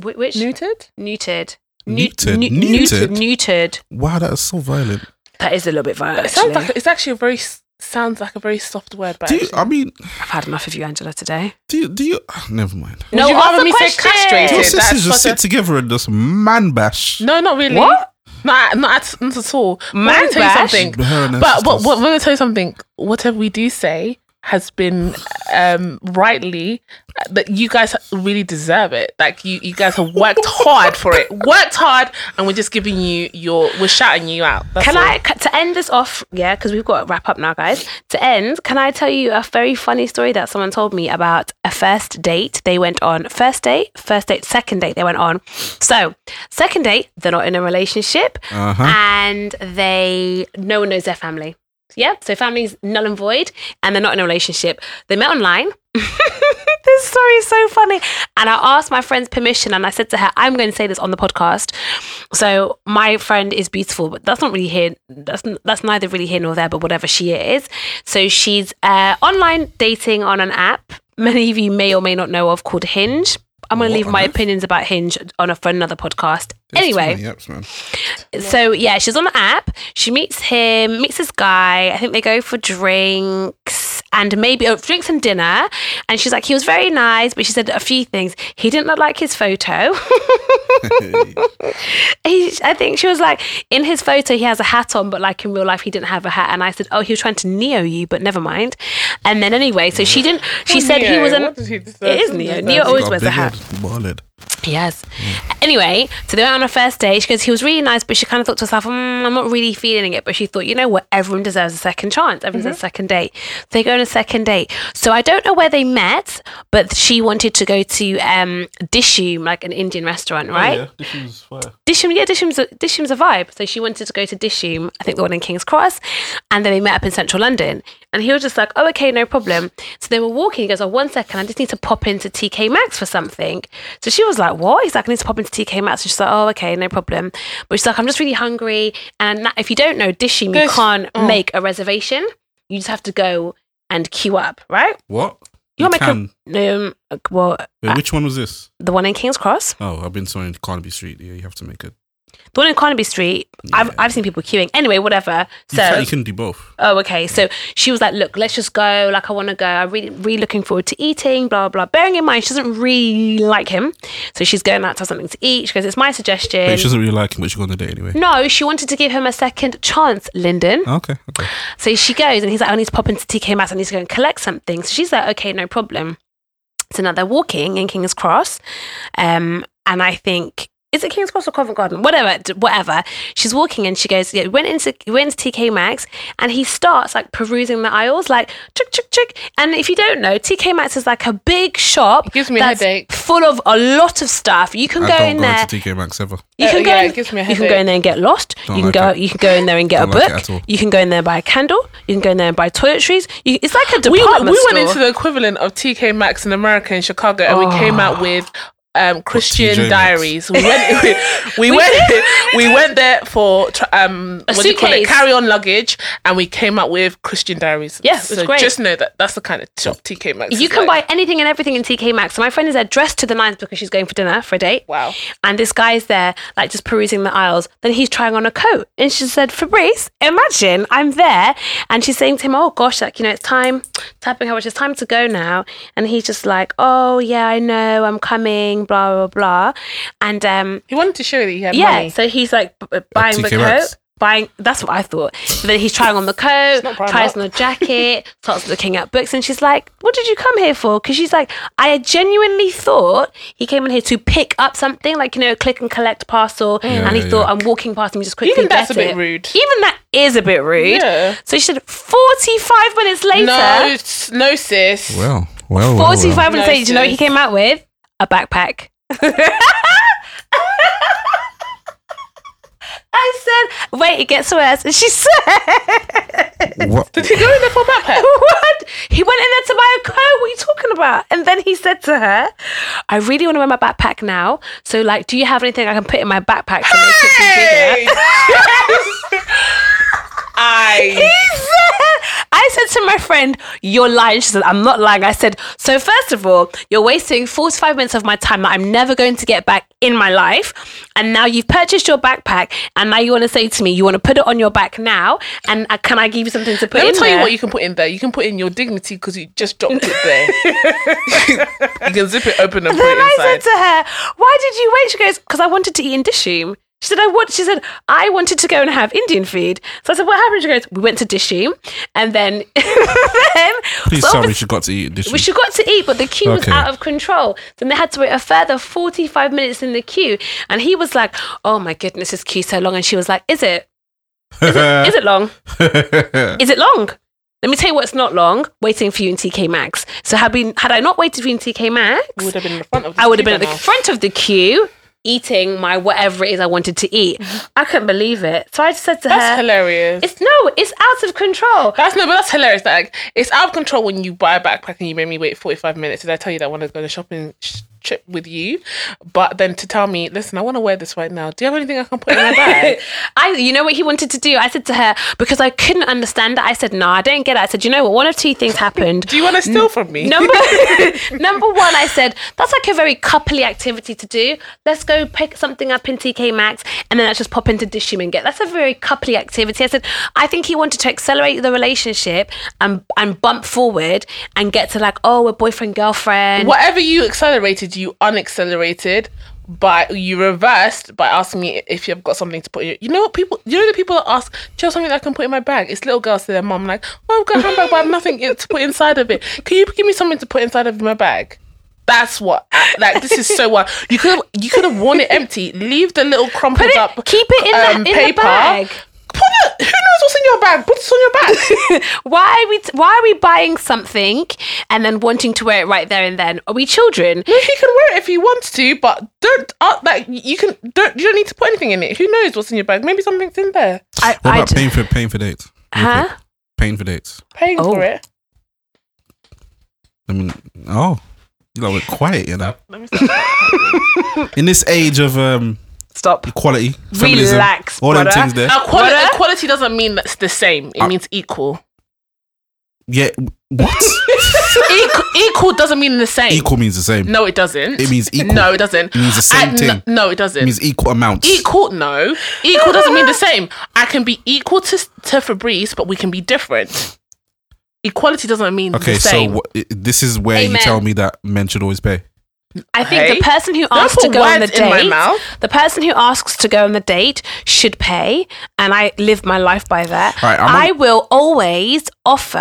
Wh- Which Neutered. neutered. Neutered? Nu- Neutered? neutered. Wow, that is so violent. That is a little bit violent. It sounds Actually. like it's actually a very s- sounds like a very soft word, but Do you, I mean, I've had enough of you, Angela, today. do you, do you? ah, never mind. Would you rather ask a me say question. castrated? Your That's sisters just such sit a- together and just man bash. no, not really. What? Not, not, at, not at all. But Man let me tell you bash? something. Her and her But what, sisters. what, let me tell you something. Whatever we do say has been um, rightly that you guys really deserve it. Like you, you guys have worked hard for it. Worked hard, and we're just giving you your. We're shouting you out. That's Can all. I c- to end this off? Yeah, because we've got to wrap up now, guys. To end, can I tell you a very funny story that someone told me about a first date they went on? First date, first date, second date they went on. So, second date, they're not in a relationship, Uh-huh. and they no one knows their family. Yeah, so family's null and void, and they're not in a relationship. They met online. this story is so funny. And I asked my friend's permission, and I said to her, "I'm going to say this on the podcast." So my friend is beautiful, but that's not really here. That's that's neither really here nor there. But whatever she is, so she's uh, online dating on an app. Many of you may or may not know of called Hinge. I'm going to leave my earth? opinions about Hinge on a, for another podcast. There's anyway, apps, so yeah, she's on the app. She meets him, meets this guy. I think they go for drinks and maybe oh, drinks and dinner. And she's like, he was very nice, but she said a few things. He didn't look like his photo. he, I think she was like, in his photo, he has a hat on, but like in real life, he didn't have a hat. And I said, oh, he was trying to Ne-Yo you, but never mind. And then anyway, so she didn't. She said he was an. what does he? It is Ne-Yo. Ne-Yo always Got wears a hat. head, Yes. Anyway, so they went on a first date. She goes, he was really nice, but she kind of thought to herself, mm, I'm not really feeling it. But she thought, you know what? Everyone deserves a second chance. Everyone deserves a second date. They go on a second date. So I don't know where they met, but she wanted to go to um, Dishoom, like an Indian restaurant, right? Oh, yeah, is fire. Dishoom, yeah, Dishoom's a, Dishoom's a vibe. So she wanted to go to Dishoom, I think the one in King's Cross, and then they met up in central London. And he was just like, oh, okay, no problem. So they were walking. He goes, oh, one second, I just need to pop into TK Maxx for something. So she was like, what? He's like, I need to pop into TK Maxx. And she's like, oh, okay, no problem. But she's like, I'm just really hungry. And if you don't know, Dishoom, you can't oh. make a reservation. You just have to go and queue up, right? What? You You want to can. make a, um, well, Wait, uh, which one was this? the one in King's Cross? Oh, I've been somewhere in Carnaby Street. Yeah, you have to make it. The one in Carnaby Street, I've, I've seen people queuing. Anyway, whatever. You, So can, you can do both. Oh, okay. So she was like, "Look, let's just go. Like, I want to go. I'm really, really looking forward to eating." Blah blah. Bearing in mind, she doesn't really like him, so she's going out to have something to eat. She goes, "It's my suggestion." But she doesn't really like him, but she's going to date anyway. no, she wanted to give him a second chance, Lyndon. Okay, okay. So she goes, and he's like, "I need to pop into TK Maxx. I need to go and collect something." So she's like, "Okay, no problem." So now they're walking in King's Cross, um, and I think. Is it King's Cross or Covent Garden? Whatever, whatever. She's walking and she goes, yeah, went into went into TK Maxx and he starts like perusing the aisles, like chick chick chick. And if you don't know, TK Maxx is like a big shop. Gives me a that's headache. Full of a lot of stuff. You can I go don't in go there. into TK Maxx ever. You Uh, can go. yeah, in, it gives me a you can go in there and get lost. Don't you can like go. it. You can go in there and get a Don't like it book. at all. you can go in there and buy a candle. You can go in there and buy toiletries. You, it's like a department went- we store. went into the equivalent of TK Maxx in America in Chicago, and we came out with um, Christian Diors. We went, we, we, went, we went there for um, what do you call it? Carry on luggage, and we came up with Christian Diors. Yeah, it was so great. just know that that's the kind of shop TK Maxx. you can like. buy anything and everything in TK Maxx. So my friend is there dressed to the nines because she's going for dinner for a date. Wow. And this guy's there, like just perusing the aisles. Then he's trying on a coat. And she said, Fabrice, imagine I'm there. And she's saying to him, Oh gosh, like, you know, it's time, tapping her, watch, it's time to go now. And he's just like, Oh, yeah, I know, I'm coming, blah, blah, blah. And um, He wanted to show that he had yeah, money. so he's like b- b- buying the coat. Buying, that's what I thought. So then he's trying on the coat, not Primark. tries on the jacket, starts looking at books, and she's like, "What did you come here for?" Because she's like, "I genuinely thought he came in here to pick up something, like you know, click and collect parcel, and he Yeah, thought yeah. I'm walking past him, just quickly Even that's get a bit it." rude. Even that is a bit rude. Yeah. So she said, 45 minutes later, No, no, sis. Well, well, well, 45 well. minutes No, later, do you know what he came out with? A backpack. I said, wait, it gets worse. And she said, What? Did he go in there for a backpack? what? He went in there to buy a coat. What are you talking about? And then he said to her, I really want to wear my backpack now. So, like, do you have anything I can put in my backpack to make it bigger? I. Said, I said to my friend, You're lying. She said, I'm not lying. I said, So, first of all, you're wasting 45 minutes of my time that I'm never going to get back in my life. And now you've purchased your backpack. And now you want to say to me, You want to put it on your back now. And uh, can I give you something to put Let in Let me tell you there? what you can put in there. You can put in your dignity because you just dropped it there. you can zip it open and And put then it I said to her, Why did you wait? She goes, Because I wanted to eat in Dishoom. She said, I want, she said, I wanted to go and have Indian food. So I said, what happened? She goes, we went to Dishy and then, then Please so tell me obviously- she got to eat this. we should got to eat, but the queue was out of control. Then they had to wait a further 45 minutes in the queue. And he was like, Oh my goodness, this queue so long. And she was like, Is it? Is it, is it long? Is it long? Let me tell you what's not long. Waiting for you in TK Maxx. So had we had I not waited for you in TK Maxx, You would have been in the front of. I would have been at the now. front of the queue eating my whatever it is I wanted to eat. I couldn't believe it. So I just said to That's her, "That's hilarious. "It's no, it's out of control." That's no, but that's hilarious. Like it's out of control when you buy a backpack and you made me wait forty five minutes. Did I tell you that I going to shopping sh- trip with you? But then to tell me, listen, I want to wear this right now. Do you have anything I can put in my bag? I, you know what he wanted to do? I said to her because I couldn't understand it. I said, "No, I don't get it." I said, "You know what? One of two things happened." Do you want to steal from me? Number number one, I said that's like a very coupley activity to do. Let's go pick something up in TK Maxx and then let's just pop into Dishoom and get. That's a very coupley activity. I said I think he wanted to accelerate the relationship and and bump forward and get to like oh we're boyfriend girlfriend. Whatever you accelerated, you unaccelerated. But you reversed by asking me if you've got something to put in. your- You know what people? You know the people that ask, "Do you have something that I can put in my bag?" It's little girls to their mom, like, "Oh, I've got a handbag, but I have nothing to put inside of it. Can you give me something to put inside of my bag?" That's what. Like this is so what you could have. You could have worn it empty. Leave the little crumpled it- up. keep it in the- um, in the bag. Put it. Who knows what's in your bag? Put this on your bag. why are we why are we buying something and then wanting to wear it right there and then? Are we children? No, he can wear it if he wants to, but don't. Uh, like you can. Don't. You don't need to put anything in it. Who knows what's in your bag? Maybe something's in there. I, What I about d- paying for paying for dates? huh? Paying for dates. Paying Oh. for it. I mean, oh, you know, we're quiet, you know. Let me. In this age of um Stop. equality, feminism, Relax, all them brother. things there. Equality, What? equality doesn't mean that's the same. It Uh, means equal. Yeah, what? equal. Equal doesn't mean the same. equal means the same. No, it doesn't. It means equal. No, it doesn't. It means the same I- thing. No, no, it doesn't. It means equal amounts. equal. No, equal doesn't mean the same. I can be equal to to Fabrice, but we can be different. Equality doesn't mean Okay, the so same. what, i- this is where you Amen. tell me that men should always pay. I think Hey, the person who asks to go on the words in my date, the person who asks to go on the date should pay, and I live my life by that. Right, I will always offer.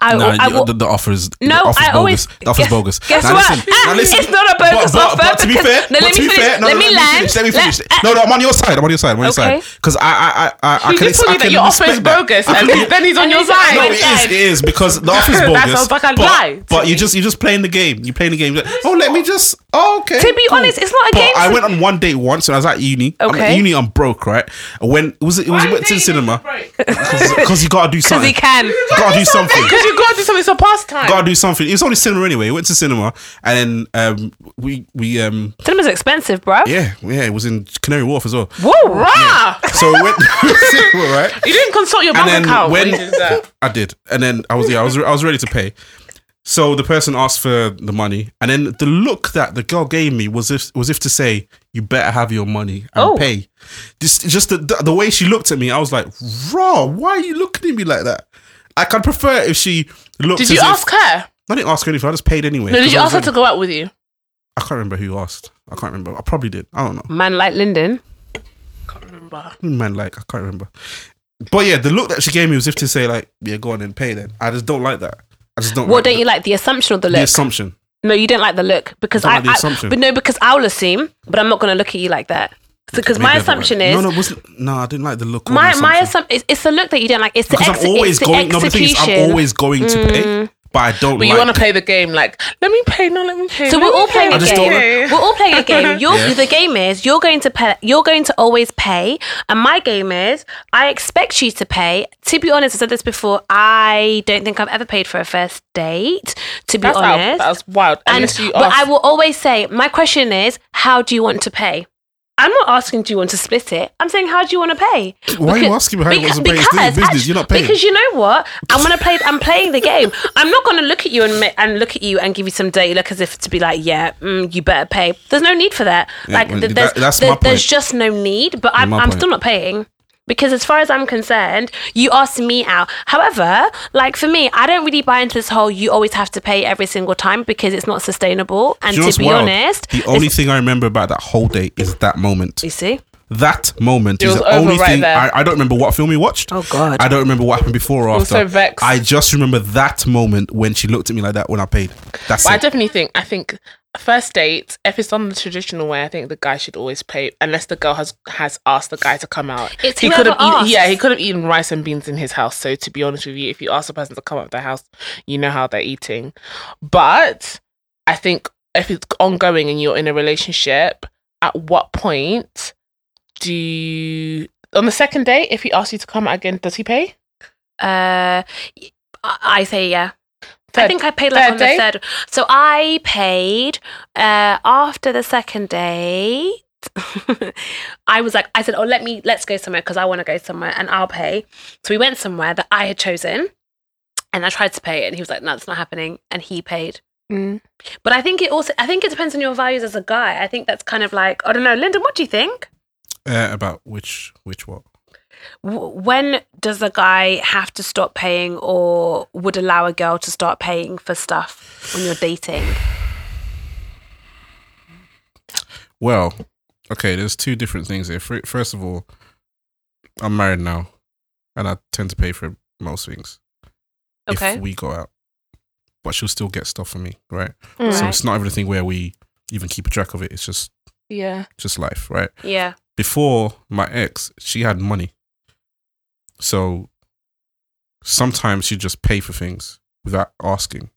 I, No, I you- will. the, the offer is No, the offer's I always- bogus. The offer's guess- bogus. guess Now what? listen, Ah, now listen. it's not a bogus but, offer But, but to be fair, no, let to me be finish- fair, no, let no, me let me finish. Let me Let- finish. No, no, I'm on your side. I'm on your side. I'm on your Okay. side. Because I, I, I, I, I can. just told I you that your offer is respect that. bogus, and then he's on your side. No, it is. It is because the offer's That bogus. sounds like a but, lie But you me. just you're just playing the game. You're playing the game. Oh, let me just. Oh, okay. To be honest, it's not a game I went on one date once when I was at uni. I'm Okay. uni, I'm broke, right? And when it was it was went to the cinema because you gotta do something. Because something. he can. Gotta do something. Because you got to do something. It's a pastime. Gotta do something. It was only cinema anyway. We went to cinema and then um we we um Cinema's expensive, bro. yeah yeah it was in Canary Wharf as well. Whoa. Rah! So we went to cinema, right? You didn't consult your bank account when when you did that. I did, and then I was yeah, I was I was ready to pay. So the person asked for the money, and then the look that the girl gave me was if was if to say, "You better have your money and Oh. pay." Just just the, the the way she looked at me, I was like, "Raw, why are you looking at me like that?" Like I'd prefer if she looked. Did as you if- ask her? I didn't ask her anything. I just paid anyway. No, did 'cause you ask her was to go out with you? I can't remember who asked. I can't remember. I probably did. I don't know. Man like Lyndon. can't remember. Man like I can't remember. But yeah, the look that she gave me was if to say like, "Yeah, go on and pay." Then I just don't like that. I just don't. What like don't that. you like? The assumption or the look? The assumption. no, you don't like the look because Don't I, like the I- assumption. but no, because I'll assume, but I'm not going to look at you like that. Because my assumption is no, no, it no, I didn't like the look. or my the my assumption. assumption it's, it's the look that you don't like. It's the because ex- I'm always it's the going. No, the thing is, I'm. Mm. always going to pay, but I don't But like. you want to play the game like, let me pay, no, let me pay. So let we're me all playing I a just game. don't- We're all playing a game. You're, Yeah. The game is you're going to pay. You're going to always pay, and my game is I expect you to pay. To be honest, I said this before. I don't think I've ever paid for a first date. To be That's, out, honest, that's wild. and Unless you but ask. I will always say my question is how do you want to pay? I'm not asking do you want to split it. I'm saying how do you want to pay? Why are you asking me how you want to pay? It's your business. You're not paying. Because you know what? I'm gonna play. I'm playing the game. I'm not gonna look at you and and look at you and give you some dirty look as if to be like, yeah, mm, you better pay. There's no need for that. Yeah, like well, that- there's my there's just no need. But I'm I'm still not paying. Because as far as I'm concerned, you asked me out. However, like for me, I don't really buy into this whole you always have to pay every single time because it's not sustainable. And you know to be wild? honest, the only thing I remember about that whole day is that moment. you see, that moment It is was the only over right thing. I, I don't remember what film we watched. Oh God. I don't remember what happened before or was after. so vexed. I just remember that moment when she looked at me like that when I paid. That's it. I definitely think I think first date, if it's done the traditional way, I think the guy should always pay unless the girl has has asked the guy to come out. It's he could have eaten, yeah, he could have eaten rice and beans in his house. So to be honest with you, if you ask the person to come up to the house, you know how they're eating. But I think if it's ongoing and you're in a relationship, at what point do you on the second date, if he asks you to come out again, does he pay? Uh, I say yeah. I think I paid like on day? the third. So I paid uh, after the second date. I was like, I said, oh, let me let's go somewhere because I want to go somewhere and I'll pay. So we went somewhere that I had chosen, and I tried to pay it, and he was like, no, that's not happening, and he paid. Mm. But I think it also, I think it depends on your values as a guy. I think that's kind of like, I don't know, Lyndon, what do you think? Uh, about which which what? When does a guy have to stop paying or would allow a girl to start paying for stuff when you're dating? Well, okay. There's two different things here. First of all, I'm married now, and I tend to pay for most things Okay. if we go out. But she'll still get stuff for me, right? Mm. So it's not everything where we even keep a track of it. It's just Yeah. just life, right? Yeah. before my ex, she had money. So sometimes she'd just pay for things without asking.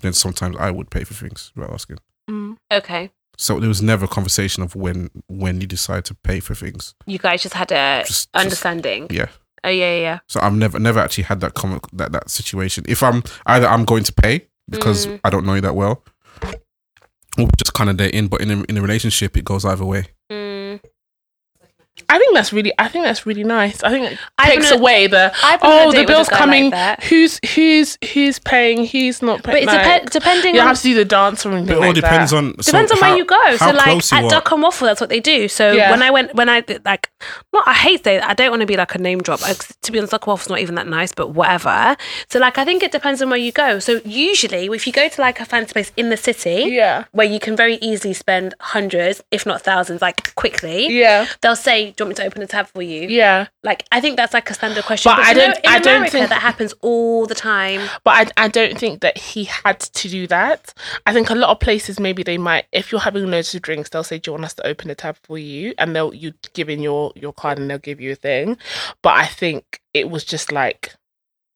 Then sometimes I would pay for things without asking. Mm. Okay. So there was never a conversation of when when you decide to pay for things. You guys just had a Just, just understanding. yeah. Oh yeah, yeah. So I've never never actually had that com- that that situation. If I'm either I'm going to pay because Mm. I don't know you that well, or just kind of there in. But in a, in a relationship, it goes either way. Mm. I think that's really. I think that's really nice. I think it I've takes been away the I've been on a oh the bill's guy like coming. who's who's who's paying? Who's not But paying? it depends depending You on have to do the dance or anything But it all like depends that. on depends on how- where you go. So how like you at. Duck and Waffle, that's what they do. So Yeah. when I went, when I like, not I hate that. I don't want to be like a name drop. I, to be honest, Duck and Waffle's not even that nice, but whatever. So like, I think it depends on where you go. So usually, if you go to like a fancy place in the city, Yeah. where you can very easily spend hundreds, if not thousands, like quickly, Yeah. they'll say, "Do you want me to open a tab for you?" Yeah. Like I think that's like a standard question. But But, I don't- in I don't America think- that happens all the time. But I, I don't think that he had to do that. I think a lot of places maybe they might, if you're having loads of drinks, they'll say, "Do you want us to open a tab for you?" And they'll you give in your your card and they'll give you a thing. But I think it was just like,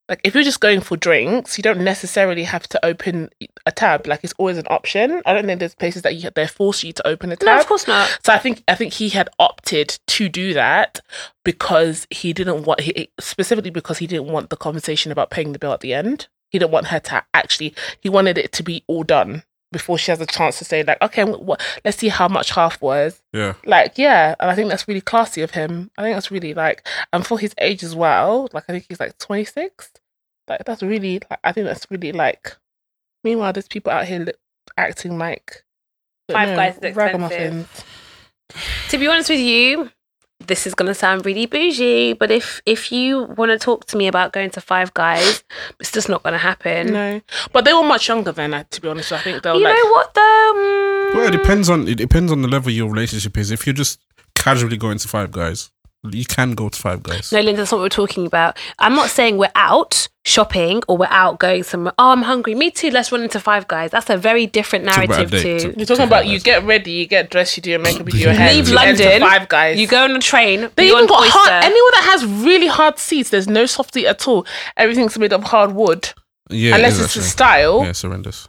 like if you're just going for drinks, you don't necessarily have to open a tab. Like it's always an option. I don't think there's places that you they force you to open a tab. No, of course not. So I think I think he had opted to do that because he didn't want he specifically because he didn't want the conversation about paying the bill at the end. He didn't want her to actually. He wanted it to be all done before she has a chance to say like, okay, what? Let's see how much half was. Yeah. Like, yeah, and I think that's really classy of him. I think that's really like, and for his age as well. Like, I think he's like twenty six. Like, that's really. Like, I think that's really like. Meanwhile, there's people out here li- acting like Five Guys is expensive. ragamuffins. To be honest with you, this is gonna sound really bougie, but if if you want to talk to me about going to Five Guys, it's just not gonna happen. No, but they were much younger than that. To be honest, I think they were You like. know what though? Mm, Well, it depends on it depends on the level your relationship is. If you're just casually going to Five Guys, you can go to Five Guys. No, Lyndon, that's not what we're talking about. I'm not saying we're out shopping or we're out going somewhere. Oh, I'm hungry. Me too. Let's run into Five Guys. That's a very different Talk about a narrative date. to. You're talking about you get ready, you get dressed, you do your makeup, you do your hair, Leave you London, Five Guys. You go on a train. They even got Oyster. hard. Anywhere that has really hard seats, there's no soft seat at all. Everything's made of hard wood, Yeah, unless is it's a style. Yeah, it's horrendous.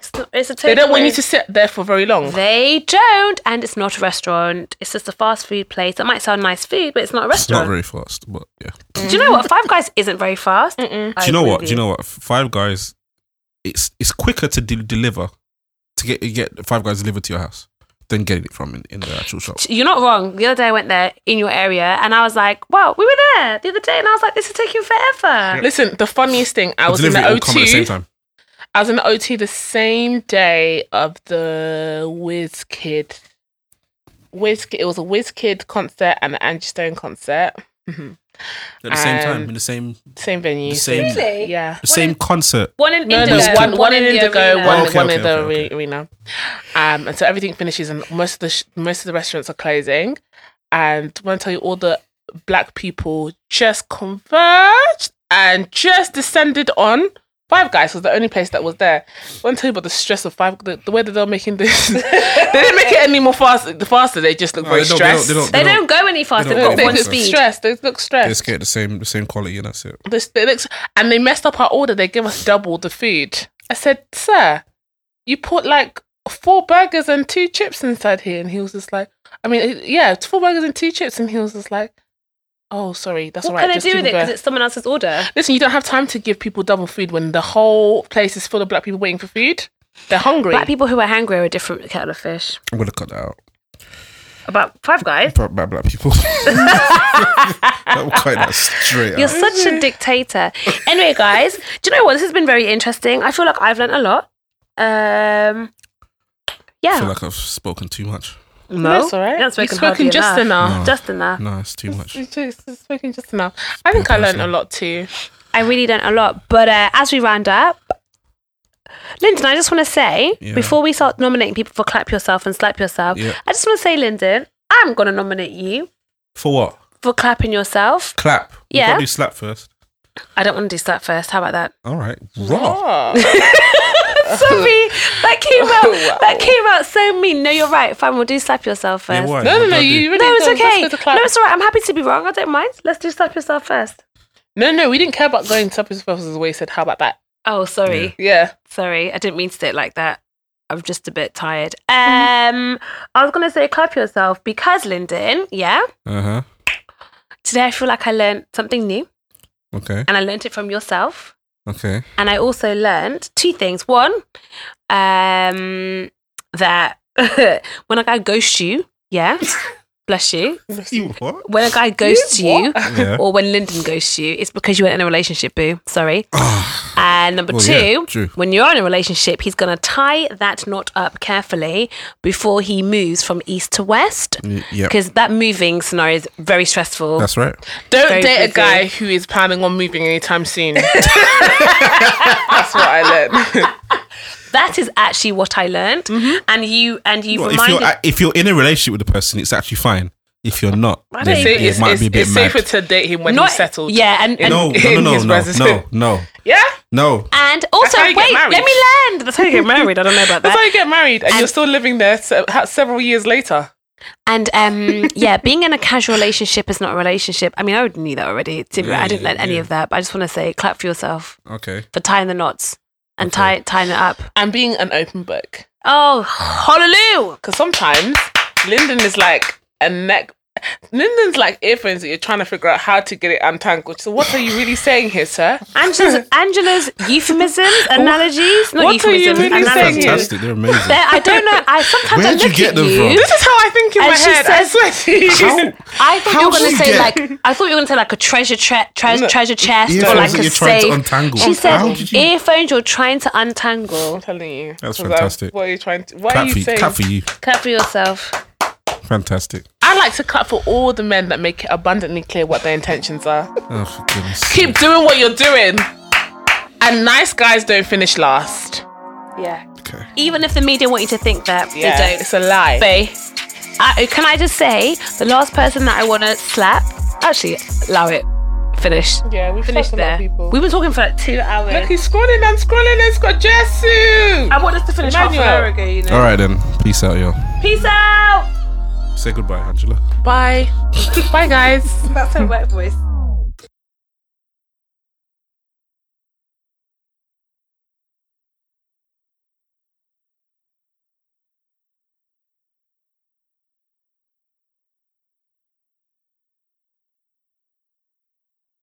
It's, not- it's a They don't want takeaway. you to sit there for very long. They don't, and it's not a restaurant. It's just a fast food place. It might sound nice food, but it's not a restaurant. It's not very fast, but yeah. Do you know what? Five Guys isn't very fast. Mm-mm. Do you know what? Do you know what? Five Guys, it's it's quicker to de- deliver to get get Five Guys delivered to your house than getting it from in, in the actual shop. You're not wrong. The other day I went there in your area, and I was like, "Wow, we were there the other day," and I was like, "This is taking forever." Listen, the funniest thing, I The was in delivery the all come at the same O2. Time. I was in the O2 the same day of the Wizkid. Whiz It was a Wizkid concert and an Angie Stone concert. Mhm. At the same Um, time, in the same Same venue. The same- Really? Yeah. the same concert. One in No, Indigo, no, one, one in the Indigo, arena. one, Okay, one okay, in the okay, are- arena. Um, and so everything finishes, and most of the sh- most of the restaurants are closing. And when I tell you all the black people just converged and just descended on Five Guys was the only place that was there. I want to tell you about the stress of Five, the, the way that they're making this. they didn't make it any more faster. The faster they just look No, very they don't- they don't- stressed. they don't- They don't go any faster. they They've don't got go They one look faster. speed. stressed. They look stressed. They stressed. just get the same the same quality and that's it. This, they look, and they messed up our order. They give us double the food. I said, "Sir, you put like four burgers and two chips inside here," and he was just like, "I mean, yeah, it's four burgers and two chips," and he was just like, "Oh, sorry, that's What all right." can I just do with it? Because it's someone else's order. Listen, you don't have time to give people double food when the whole place is full of black people waiting for food. They're hungry. Black people who are hungry are a different kettle of fish. I'm gonna cut that out. About Five Guys. Black, black, black people. I'm cut that straight You're out. such a dictator. Anyway, guys, do you know what? This has been very interesting. I feel like I've learned a lot. Um, yeah. I feel like I've spoken too much. No, That's all right. You haven't You've spoken spoken just enough. No. Just enough. No, it's too much. You've just- you've spoken just enough. I think I learned a lot too. I really learned a lot. But uh, as we round up, Lyndon, I just want to say Yeah. before we start nominating people for clap yourself and slap yourself, Yeah. I just want to say, Lyndon, I'm going to nominate you For what? for clapping yourself. Clap. We Yeah. gotta do slap first. I don't want to do slap first. How about that? All right. Raw. Oh. Sorry, that came out. Wow. That came out so mean. No, you're right. Fine, we'll do slap yourself first. Yeah. No, no, no. do I do? You really No, it's go- okay. let's go to clap. No, it's all right. I'm happy to be wrong. I don't mind. Let's do slap yourself first. No, no, we didn't care about going slap yourself first the way said, How about that? Oh, sorry. Yeah. Sorry. I didn't mean to say it like that. I'm just a bit tired. Mm-hmm. Um, I was gonna say clap yourself because Lyndon, yeah. Uh huh. Today I feel like I learned something new, Okay. and I learned it from yourself. Okay. And I also learned two things. One, um, that when a guy ghosts you, yeah, bless you. You what? When a guy ghosts you, Yeah. or when Lyndon ghosts you, it's because you weren't in a relationship, boo. Sorry. And number Well, two, yeah, when you're in a relationship, he's going to tie that knot up carefully before he moves from east to west. Y- Yep. Because that moving scenario is very stressful. That's right. Don't Very date busy. a guy who is planning on moving anytime soon. That's what I learned. that is actually what I learned. And you and you Well, if reminded you're if you're in a relationship with the person, it's actually fine. If you're not, I then don't Say it it's, might it's, be a bit it's mad. safer to date him when Not- he's settled. Yeah, and, and No, no, in no, no, no, no, no, Yeah? no. and also how you get wait, let me land. That's how you get married. I don't know about that. That's how that. you get married and, And- you're still living there several years later. And um, yeah, being in a casual relationship is not a relationship. I mean, I already knew that already. Yeah, I didn't yeah, learn any yeah. of that, but I just want to say, clap for yourself Okay. for tying the knots and Okay. tie, tying it up. And being an open book. Oh, hallelujah! Because sometimes Lyndon is like a neck. Lyndon's like earphones that you're trying to figure out how to get it untangled. So what are you really saying here, sir? Angela's, Angela's euphemisms, analogies, not What are you really They're saying analogies. here? fantastic. They're amazing. They're- I don't know. I sometimes I Where'd you look get at them you. from? This is how I think in And my she head. I says- swear to you. How? I thought you were gonna say get- like I thought you were going to say like a treasure tre- tre- No. treasure chest or like a you're trying to safe. untangle. She said How you- earphones you're trying to untangle. I'm telling you. That's fantastic. That, what are you trying to? What are you for you. saying? Clap for you. Clap for yourself. Fantastic. I like to clap for all the men that make it abundantly clear what their intentions are. Oh, for goodness. Keep doing what you're doing. And nice guys don't finish last. Yeah. Okay. Even if the media want you to think that, Yeah, they don't. it's a lie. Faye, I, can I just say the last person that I want to slap? Actually, allow it. Finish. Yeah, we've Finish slapped a lot there. We've been talking for like two hours. Look, he's scrolling and scrolling. It's got Jesu. I want us to finish half an hour ago. You know. All right then. Peace out, yo. Peace out. Say goodbye, Angela. Bye. Bye, guys. That's her wet voice.